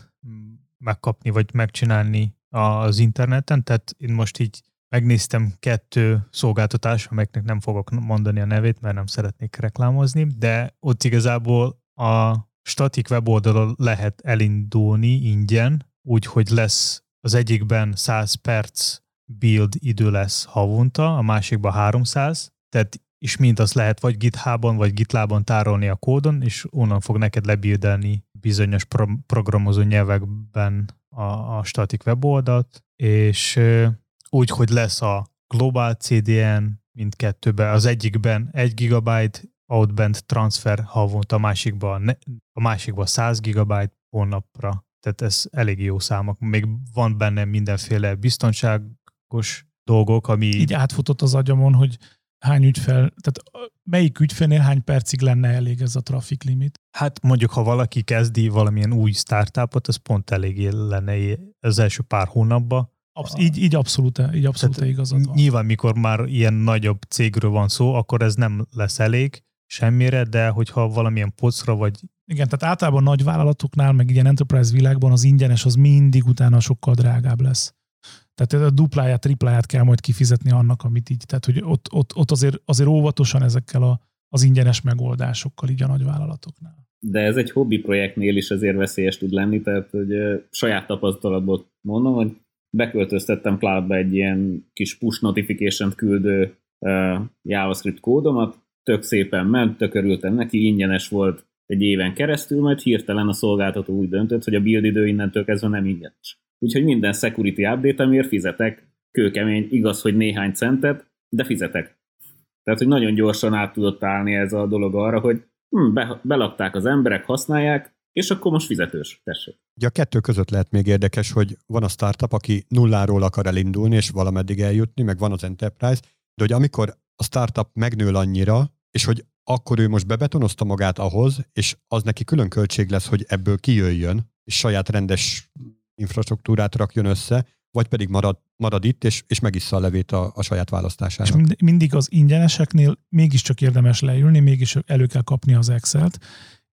megkapni, vagy megcsinálni az interneten, tehát én most így megnéztem kettő szolgáltatás, amelyeknek nem fogok mondani a nevét, mert nem szeretnék reklámozni, de ott igazából a statik weboldalon lehet elindulni ingyen, úgyhogy lesz az egyikben 100 perc build idő lesz havonta, a másikban 300, tehát és mind az lehet vagy GitHubon, vagy GitLabon tárolni a kódon, és onnan fog neked lebildelni bizonyos pro- programozó nyelvekben a, a static weboldalt, és úgy, hogy lesz a Global CDN mindkettőben, az egyikben 1 GB outbound transfer havonta, a másikban, a másikban 100 GB hónapra. Tehát ez elég jó számok. Még van benne mindenféle biztonságos dolgok, ami... Így átfutott az agyamon, hogy hány ügyfel, tehát melyik ügyfélnél hány percig lenne elég ez a traffic limit? Hát mondjuk, ha valaki kezdi valamilyen új startupot, az pont elég lenne az első pár hónapban, Absz- így, így abszolút, így abszolút Tehát igazad van. Nyilván, mikor már ilyen nagyobb cégről van szó, akkor ez nem lesz elég semmire, de hogyha valamilyen pocra vagy... Igen, tehát általában nagy vállalatoknál, meg ilyen enterprise világban az ingyenes az mindig utána sokkal drágább lesz. Tehát a dupláját, tripláját kell majd kifizetni annak, amit így. Tehát, hogy ott, ott, ott azért, azért óvatosan ezekkel a, az ingyenes megoldásokkal így a nagyvállalatoknál. De ez egy hobbi projektnél is azért veszélyes tud lenni, tehát hogy saját tapasztalatból mondom, hogy beköltöztettem cloudba egy ilyen kis push notification küldő JavaScript kódomat, tök szépen ment, tök örültem neki, ingyenes volt egy éven keresztül, majd hirtelen a szolgáltató úgy döntött, hogy a build idő innentől kezdve nem ingyenes. Úgyhogy minden security update-emért fizetek, kőkemény, igaz, hogy néhány centet, de fizetek. Tehát, hogy nagyon gyorsan át tudott állni ez a dolog arra, hogy hm, be, belakták az emberek, használják, és akkor most fizetős, tessék. Ugye a kettő között lehet még érdekes, hogy van a startup, aki nulláról akar elindulni, és valameddig eljutni, meg van az enterprise, de hogy amikor a startup megnől annyira, és hogy akkor ő most bebetonozta magát ahhoz, és az neki külön költség lesz, hogy ebből kijöjjön, és saját rendes infrastruktúrát rakjon össze, vagy pedig marad, marad itt, és, és megissza a levét a, a saját választásának. És mind, mindig az ingyeneseknél mégiscsak érdemes leülni, mégis elő kell kapni az Excel-t,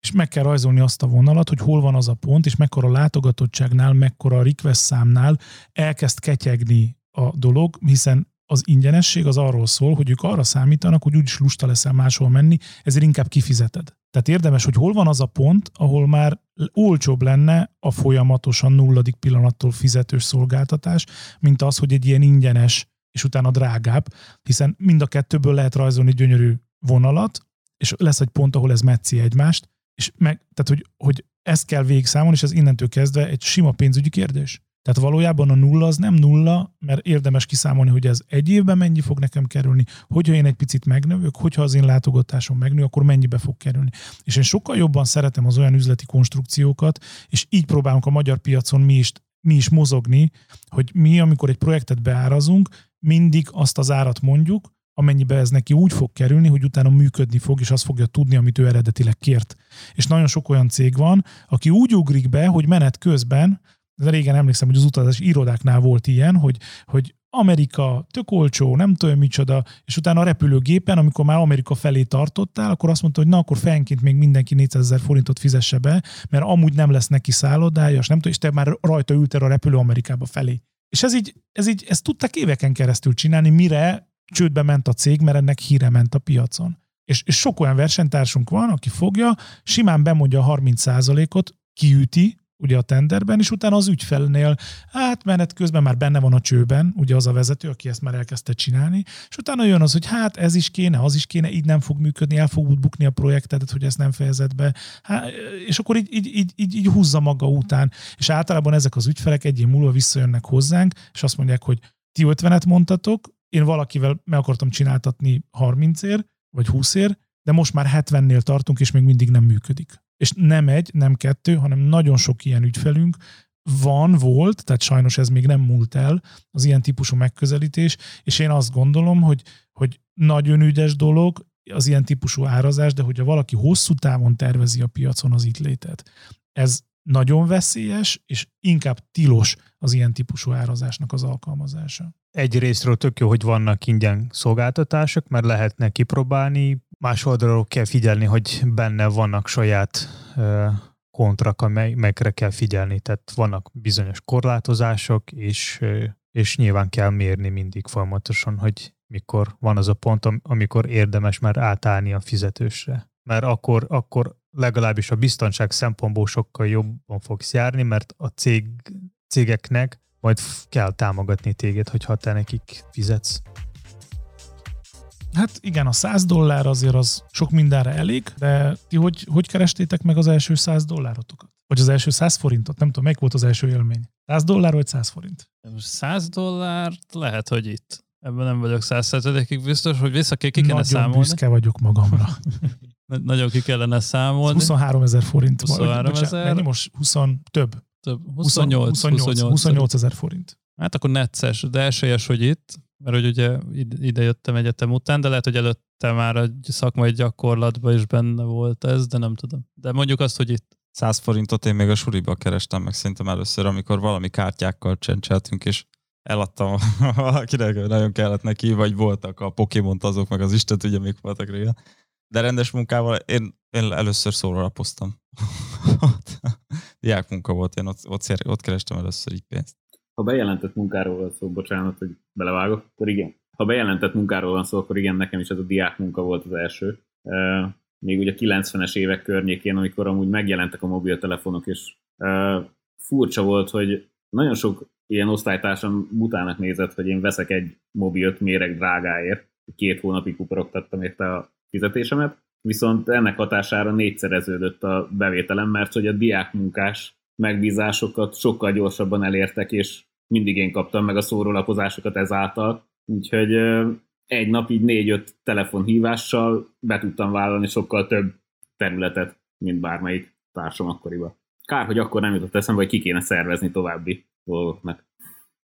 és meg kell rajzolni azt a vonalat, hogy hol van az a pont, és mekkora látogatottságnál, mekkora request számnál elkezd ketyegni a dolog, hiszen az ingyenesség az arról szól, hogy ők arra számítanak, hogy úgyis lusta leszel máshol menni, ezért inkább kifizeted. Tehát érdemes, hogy hol van az a pont, ahol már olcsóbb lenne a folyamatosan nulladik pillanattól fizetős szolgáltatás, mint az, hogy egy ilyen ingyenes és utána drágább, hiszen mind a kettőből lehet rajzolni gyönyörű vonalat, és lesz egy pont, ahol ez metszi egymást, és meg, tehát, hogy, hogy ezt kell végigszámolni, és ez innentől kezdve egy sima pénzügyi kérdés. Tehát valójában a nulla az nem nulla, mert érdemes kiszámolni, hogy ez egy évben mennyi fog nekem kerülni, hogyha én egy picit megnövök, hogyha az én látogatásom megnő, akkor mennyibe fog kerülni. És én sokkal jobban szeretem az olyan üzleti konstrukciókat, és így próbálunk a magyar piacon mi is, mi is mozogni, hogy mi, amikor egy projektet beárazunk, mindig azt az árat mondjuk, amennyibe ez neki úgy fog kerülni, hogy utána működni fog, és azt fogja tudni, amit ő eredetileg kért. És nagyon sok olyan cég van, aki úgy ugrik be, hogy menet közben de régen emlékszem, hogy az utazás irodáknál volt ilyen, hogy, hogy Amerika, tök olcsó, nem tudom micsoda, és utána a repülőgépen, amikor már Amerika felé tartottál, akkor azt mondta, hogy na, akkor fenként még mindenki 400 ezer forintot fizesse be, mert amúgy nem lesz neki szállodája, és nem tudom, és te már rajta ültél a repülő Amerikába felé. És ez így, ez így, ezt tudták éveken keresztül csinálni, mire csődbe ment a cég, mert ennek híre ment a piacon. És, és sok olyan versenytársunk van, aki fogja, simán bemondja a 30%-ot, kiüti, ugye a tenderben, és utána az ügyfelnél, hát menet közben már benne van a csőben, ugye az a vezető, aki ezt már elkezdte csinálni, és utána jön az, hogy hát ez is kéne, az is kéne, így nem fog működni, el fog bukni a projektedet, hogy ezt nem fejezed be, hát, és akkor így, így, így, így, így húzza maga után, és általában ezek az ügyfelek egy év múlva visszajönnek hozzánk, és azt mondják, hogy ti 50-et mondtatok, én valakivel meg akartam csináltatni 30 ér, vagy 20 ér, de most már 70-nél tartunk, és még mindig nem működik és nem egy, nem kettő, hanem nagyon sok ilyen ügyfelünk van, volt, tehát sajnos ez még nem múlt el, az ilyen típusú megközelítés, és én azt gondolom, hogy, hogy nagyon ügyes dolog az ilyen típusú árazás, de hogyha valaki hosszú távon tervezi a piacon az itt létet, ez nagyon veszélyes, és inkább tilos az ilyen típusú árazásnak az alkalmazása. Egy részről tök jó, hogy vannak ingyen szolgáltatások, mert lehetne kipróbálni, más oldalról kell figyelni, hogy benne vannak saját kontrak, amelyekre kell figyelni. Tehát vannak bizonyos korlátozások, és, és nyilván kell mérni mindig folyamatosan, hogy mikor van az a pont, amikor érdemes már átállni a fizetősre. Mert akkor, akkor legalábbis a biztonság szempontból sokkal jobban fogsz járni, mert a cég, cégeknek majd kell támogatni téged, hogyha te nekik fizetsz. Hát igen, a 100 dollár azért az sok mindenre elég, de ti hogy, hogy kerestétek meg az első 100 dollárotokat? Vagy az első 100 forintot? Nem tudom, melyik volt az első élmény? 100 dollár vagy 100 forint? 100 dollár lehet, hogy itt. Ebben nem vagyok 100 biztos, hogy vissza ki kellene Nagyon számolni. büszke vagyok magamra. <laughs> Nagyon ki kellene számolni. 23 ezer forint. 23 ezer. Mennyi most? 20, több. Több. 28. 28, 28 ezer forint. Hát akkor necces, de esélyes, hogy itt, mert hogy ugye ide jöttem egyetem után, de lehet, hogy előtte már a szakmai gyakorlatban is benne volt ez, de nem tudom. De mondjuk azt, hogy itt. 100 forintot én még a suriba kerestem meg szerintem először, amikor valami kártyákkal csencseltünk, és eladtam <laughs> valakinek, nagyon kellett neki, vagy voltak a pokémon azok, meg az Isten ugye még voltak régen. De rendes munkával én, én először szóra lapoztam. <laughs> Diák munka volt, én ott, ott, ott kerestem először így pénzt. Ha bejelentett munkáról van szó, bocsánat, hogy belevágok, akkor igen. Ha bejelentett munkáról van szó, akkor igen, nekem is ez a diák munka volt az első. Még ugye a 90-es évek környékén, amikor amúgy megjelentek a mobiltelefonok, és furcsa volt, hogy nagyon sok ilyen osztálytársam utának nézett, hogy én veszek egy mobilt méreg drágáért, két hónapig kuporogtattam érte a fizetésemet, viszont ennek hatására négyszereződött a bevételem, mert hogy a diákmunkás megbízásokat sokkal gyorsabban elértek, és mindig én kaptam meg a szórólapozásokat ezáltal, úgyhogy egy nap így négy-öt telefonhívással be tudtam vállalni sokkal több területet, mint bármelyik társam akkoriban. Kár, hogy akkor nem jutott eszembe, hogy ki kéne szervezni további dolgoknak.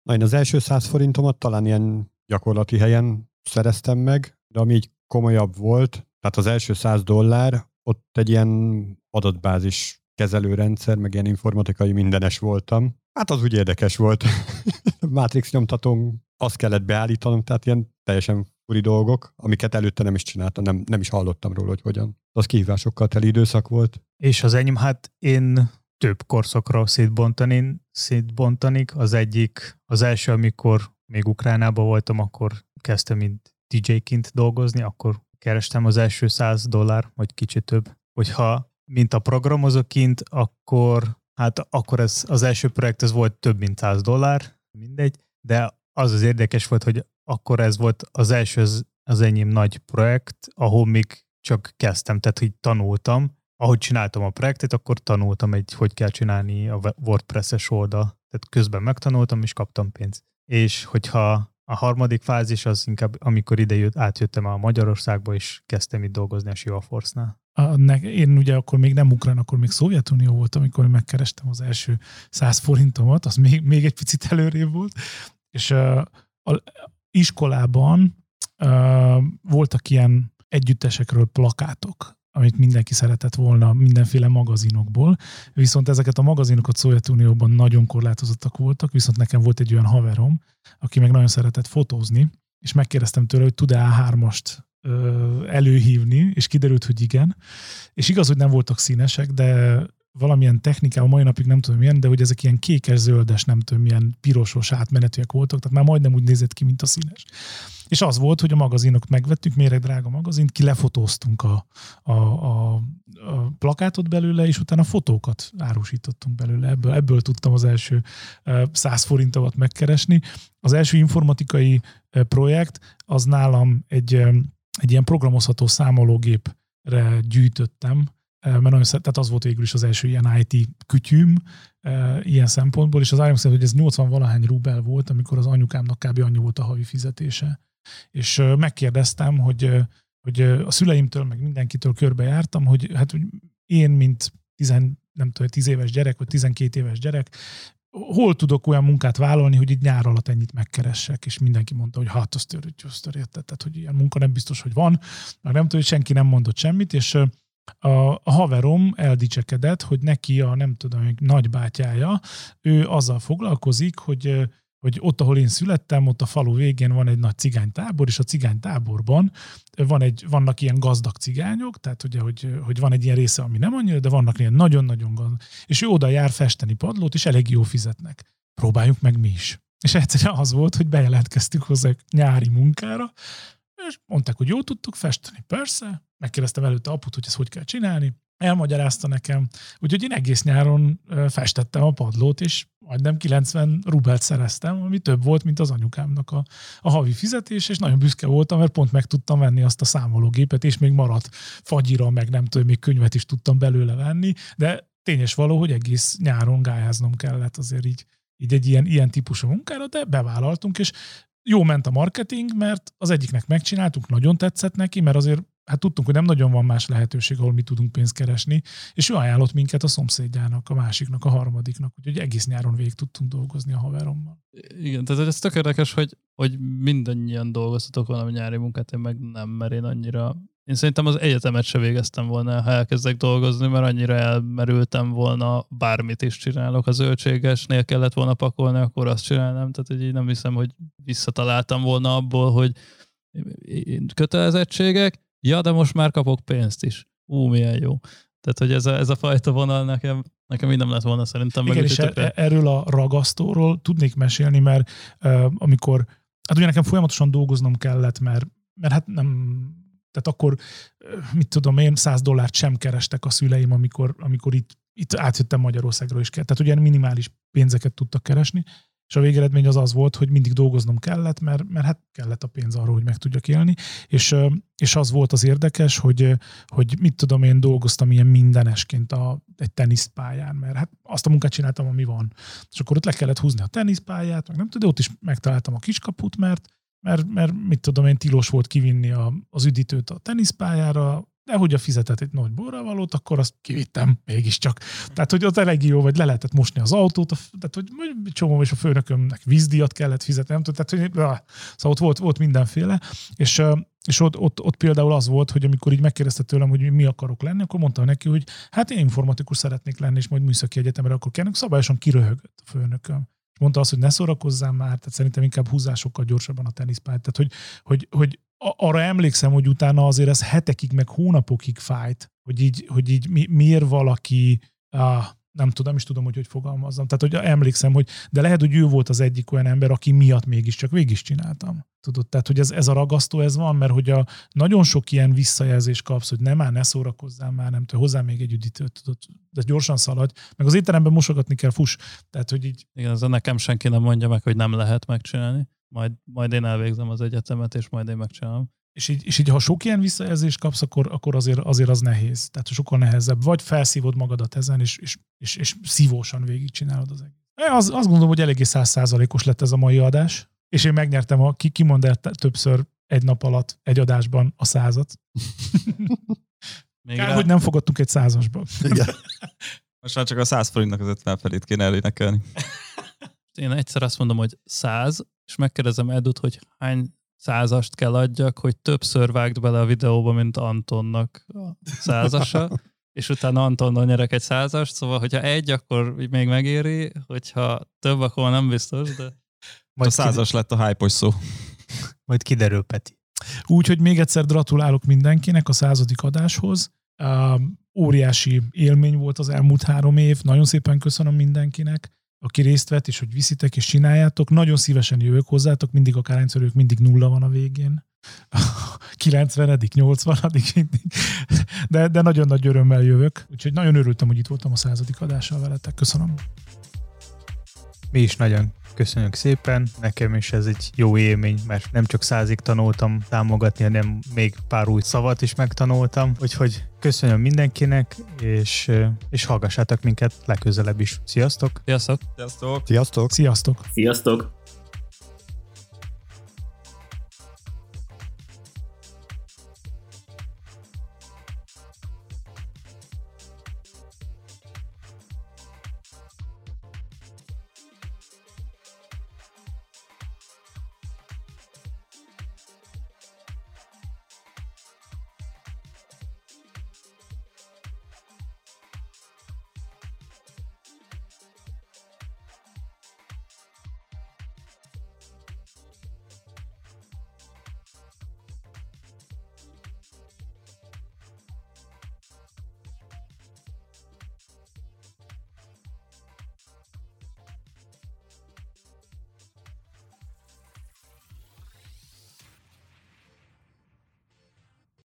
Na, én az első száz forintomat talán ilyen gyakorlati helyen szereztem meg, de ami így komolyabb volt, tehát az első száz dollár, ott egy ilyen adatbázis kezelőrendszer, meg ilyen informatikai mindenes voltam. Hát az úgy érdekes volt. <laughs> Matrix nyomtatón azt kellett beállítanom, tehát ilyen teljesen furi dolgok, amiket előtte nem is csináltam, nem, nem is hallottam róla, hogy hogyan. Az kihívásokkal teli időszak volt. És az enyém, hát én több korszakra szétbontani, szétbontanik. Az egyik, az első, amikor még Ukránában voltam, akkor kezdtem mint DJ-ként dolgozni, akkor kerestem az első 100 dollár, vagy kicsit több. Hogyha mint a programozóként, akkor hát akkor ez, az első projekt ez volt több mint 100 dollár, mindegy, de az az érdekes volt, hogy akkor ez volt az első az, az enyém nagy projekt, ahol még csak kezdtem, tehát hogy tanultam, ahogy csináltam a projektet, akkor tanultam egy, hogy kell csinálni a WordPress-es oldal. Tehát közben megtanultam, és kaptam pénzt. És hogyha a harmadik fázis az inkább, amikor ide jött, átjöttem a Magyarországba, és kezdtem itt dolgozni a Siva Force-nál. Én ugye akkor még nem ukrán, akkor még Szovjetunió voltam, amikor megkerestem az első 100 forintomat, az még, még egy picit előrébb volt, és uh, a iskolában uh, voltak ilyen együttesekről plakátok, amit mindenki szeretett volna mindenféle magazinokból, viszont ezeket a magazinokat Szovjetunióban nagyon korlátozottak voltak, viszont nekem volt egy olyan haverom, aki meg nagyon szeretett fotózni, és megkérdeztem tőle, hogy tud-e A3-ast előhívni, és kiderült, hogy igen. És igaz, hogy nem voltak színesek, de valamilyen technikával, mai napig nem tudom milyen, de hogy ezek ilyen kékes-zöldes, nem tudom milyen pirosos átmenetűek voltak, tehát már majdnem úgy nézett ki, mint a színes. És az volt, hogy a magazinokat megvettük, méreg drága magazint, ki lefotóztunk a, a, a, a plakátot belőle, és utána fotókat árusítottunk belőle. Ebből, ebből tudtam az első 100 forintomat megkeresni. Az első informatikai projekt az nálam egy, egy ilyen programozható számológépre gyűjtöttem, mert nagyon szeret, tehát az volt végül is az első ilyen IT kütyüm ilyen szempontból, és az IOM szerint, hogy ez 80 valahány rubel volt, amikor az anyukámnak kb. annyi volt a havi fizetése. És megkérdeztem, hogy, hogy a szüleimtől, meg mindenkitől körbejártam, hogy hát hogy én, mint 10, nem tudom, 10 éves gyerek, vagy 12 éves gyerek, hol tudok olyan munkát vállalni, hogy így nyár alatt ennyit megkeressek, és mindenki mondta, hogy hát azt törődj, azt tehát hogy ilyen munka nem biztos, hogy van, meg nem tudom, hogy senki nem mondott semmit, és a, a haverom eldicsekedett, hogy neki a nem tudom, nagybátyája, ő azzal foglalkozik, hogy hogy ott, ahol én születtem, ott a falu végén van egy nagy cigánytábor, és a cigánytáborban van egy, vannak ilyen gazdag cigányok, tehát ugye, hogy, hogy van egy ilyen része, ami nem annyira, de vannak ilyen nagyon-nagyon gazdag. És ő oda jár festeni padlót, és elég jó fizetnek. Próbáljuk meg mi is. És egyszerűen az volt, hogy bejelentkeztük hozzá nyári munkára, és mondták, hogy jó tudtuk festeni, persze. Megkérdeztem előtte aput, hogy ezt hogy kell csinálni. Elmagyarázta nekem. Úgyhogy én egész nyáron festettem a padlót, és majdnem 90 rubelt szereztem, ami több volt, mint az anyukámnak a, a havi fizetés, és nagyon büszke voltam, mert pont meg tudtam venni azt a számológépet, és még maradt fagyira, meg nem tudom, még könyvet is tudtam belőle venni, de tényes való, hogy egész nyáron gályáznom kellett azért így, így egy ilyen, ilyen típusú munkára, de bevállaltunk, és jó ment a marketing, mert az egyiknek megcsináltuk, nagyon tetszett neki, mert azért hát tudtunk, hogy nem nagyon van más lehetőség, ahol mi tudunk pénzt keresni, és ő ajánlott minket a szomszédjának, a másiknak, a harmadiknak, úgyhogy egész nyáron végig tudtunk dolgozni a haverommal. Igen, tehát ez tök érdekes, hogy, hogy mindannyian dolgoztatok valami nyári munkát, én meg nem, mert én annyira én szerintem az egyetemet se végeztem volna, ha elkezdek dolgozni, mert annyira elmerültem volna, bármit is csinálok. A zöldségesnél kellett volna pakolni, akkor azt csinálnám. Tehát hogy így nem hiszem, hogy visszataláltam volna abból, hogy kötelezettségek, ja, de most már kapok pénzt is. Ú, milyen jó. Tehát, hogy ez a, ez a fajta vonal nekem Nekem így nem lett volna szerintem. Igen, és úgyhogy e- erről a ragasztóról tudnék mesélni, mert uh, amikor, hát ugye nekem folyamatosan dolgoznom kellett, mert, mert hát nem, tehát akkor, mit tudom én, 100 dollárt sem kerestek a szüleim, amikor, amikor itt, itt átjöttem Magyarországról is kell. Tehát ugye minimális pénzeket tudtak keresni, és a végeredmény az az volt, hogy mindig dolgoznom kellett, mert, mert hát kellett a pénz arra, hogy meg tudjak élni, és, és az volt az érdekes, hogy, hogy mit tudom, én dolgoztam ilyen mindenesként a, egy teniszpályán, mert hát azt a munkát csináltam, ami van. És akkor ott le kellett húzni a teniszpályát, meg nem tudom, ott is megtaláltam a kiskaput, mert, mert, mert mit tudom én, tilos volt kivinni a, az üdítőt a teniszpályára, de hogy a fizetett egy nagy borravalót, akkor azt kivittem mégiscsak. Tehát, hogy ott elég jó, vagy le lehetett mosni az autót, tehát, hogy csomó, és a főnökömnek vízdíjat kellett fizetni, nem tudom, tehát, hogy, szóval ott volt, volt mindenféle, és, és ott, ott, ott, például az volt, hogy amikor így megkérdezte tőlem, hogy mi akarok lenni, akkor mondtam neki, hogy hát én informatikus szeretnék lenni, és majd műszaki egyetemre akkor kellene. Szabályosan kiröhögött a főnököm. Mondta azt, hogy ne szórakozzál már, tehát szerintem inkább húzásokkal gyorsabban a teniszpályát. Tehát, hogy, hogy, hogy arra emlékszem, hogy utána azért ez hetekig, meg hónapokig fájt, hogy így, hogy így mi, miért valaki, ah, nem tudom, nem is tudom, hogy hogy fogalmazzam. Tehát, hogy emlékszem, hogy de lehet, hogy ő volt az egyik olyan ember, aki miatt mégiscsak végig is csináltam. Tudod, tehát, hogy ez, ez a ragasztó, ez van, mert hogy a, nagyon sok ilyen visszajelzést kapsz, hogy nem már, ne szórakozzál már, nem tudom, hozzá még egy üdítőt, tudod, de gyorsan szaladj, meg az étteremben mosogatni kell, fuss. Tehát, hogy így Igen, ez nekem senki nem mondja meg, hogy nem lehet megcsinálni. Majd, majd én elvégzem az egyetemet, és majd én megcsinálom. És így, és így ha sok ilyen visszajelzést kapsz, akkor, akkor azért, azért az nehéz. Tehát sokkal nehezebb. Vagy felszívod magadat ezen, és, és, és, és szívósan végigcsinálod az egész. Az, azt gondolom, hogy eléggé százszázalékos lett ez a mai adás, és én megnyertem, a, ki, ki mond el többször egy nap alatt, egy adásban a százat. <laughs> Még Kár, rá, hogy nem fogadtunk egy százasban. Igen. <laughs> Most már csak a 100 forintnak az 50 felét kéne elénekelni. én egyszer azt mondom, hogy száz, és megkérdezem Edut, hogy hány százast kell adjak, hogy többször vágd bele a videóba, mint Antonnak a százasa, <laughs> és utána Antonnal nyerek egy százast, szóval hogyha egy, akkor még megéri, hogyha több, akkor nem biztos, de A Majd, százas lett a hype szó. kiderül, majd kiderül, Peti. Úgyhogy még egyszer gratulálok mindenkinek a századik adáshoz. Óriási élmény volt az elmúlt három év. Nagyon szépen köszönöm mindenkinek, aki részt vett, és hogy viszitek és csináljátok. Nagyon szívesen jövök hozzátok, mindig akárhányszor ők mindig nulla van a végén. <laughs> 90 80 mindig. De, de nagyon nagy örömmel jövök. Úgyhogy nagyon örültem, hogy itt voltam a századik adással veletek. Köszönöm. Mi is nagyon köszönjük szépen. Nekem is ez egy jó élmény, mert nem csak százig tanultam támogatni, hanem még pár új szavat is megtanultam. Úgyhogy köszönöm mindenkinek, és, és hallgassátok minket legközelebb is. Sziasztok! sziasztok! Sziasztok! Sziasztok! Sziasztok! Sziasztok!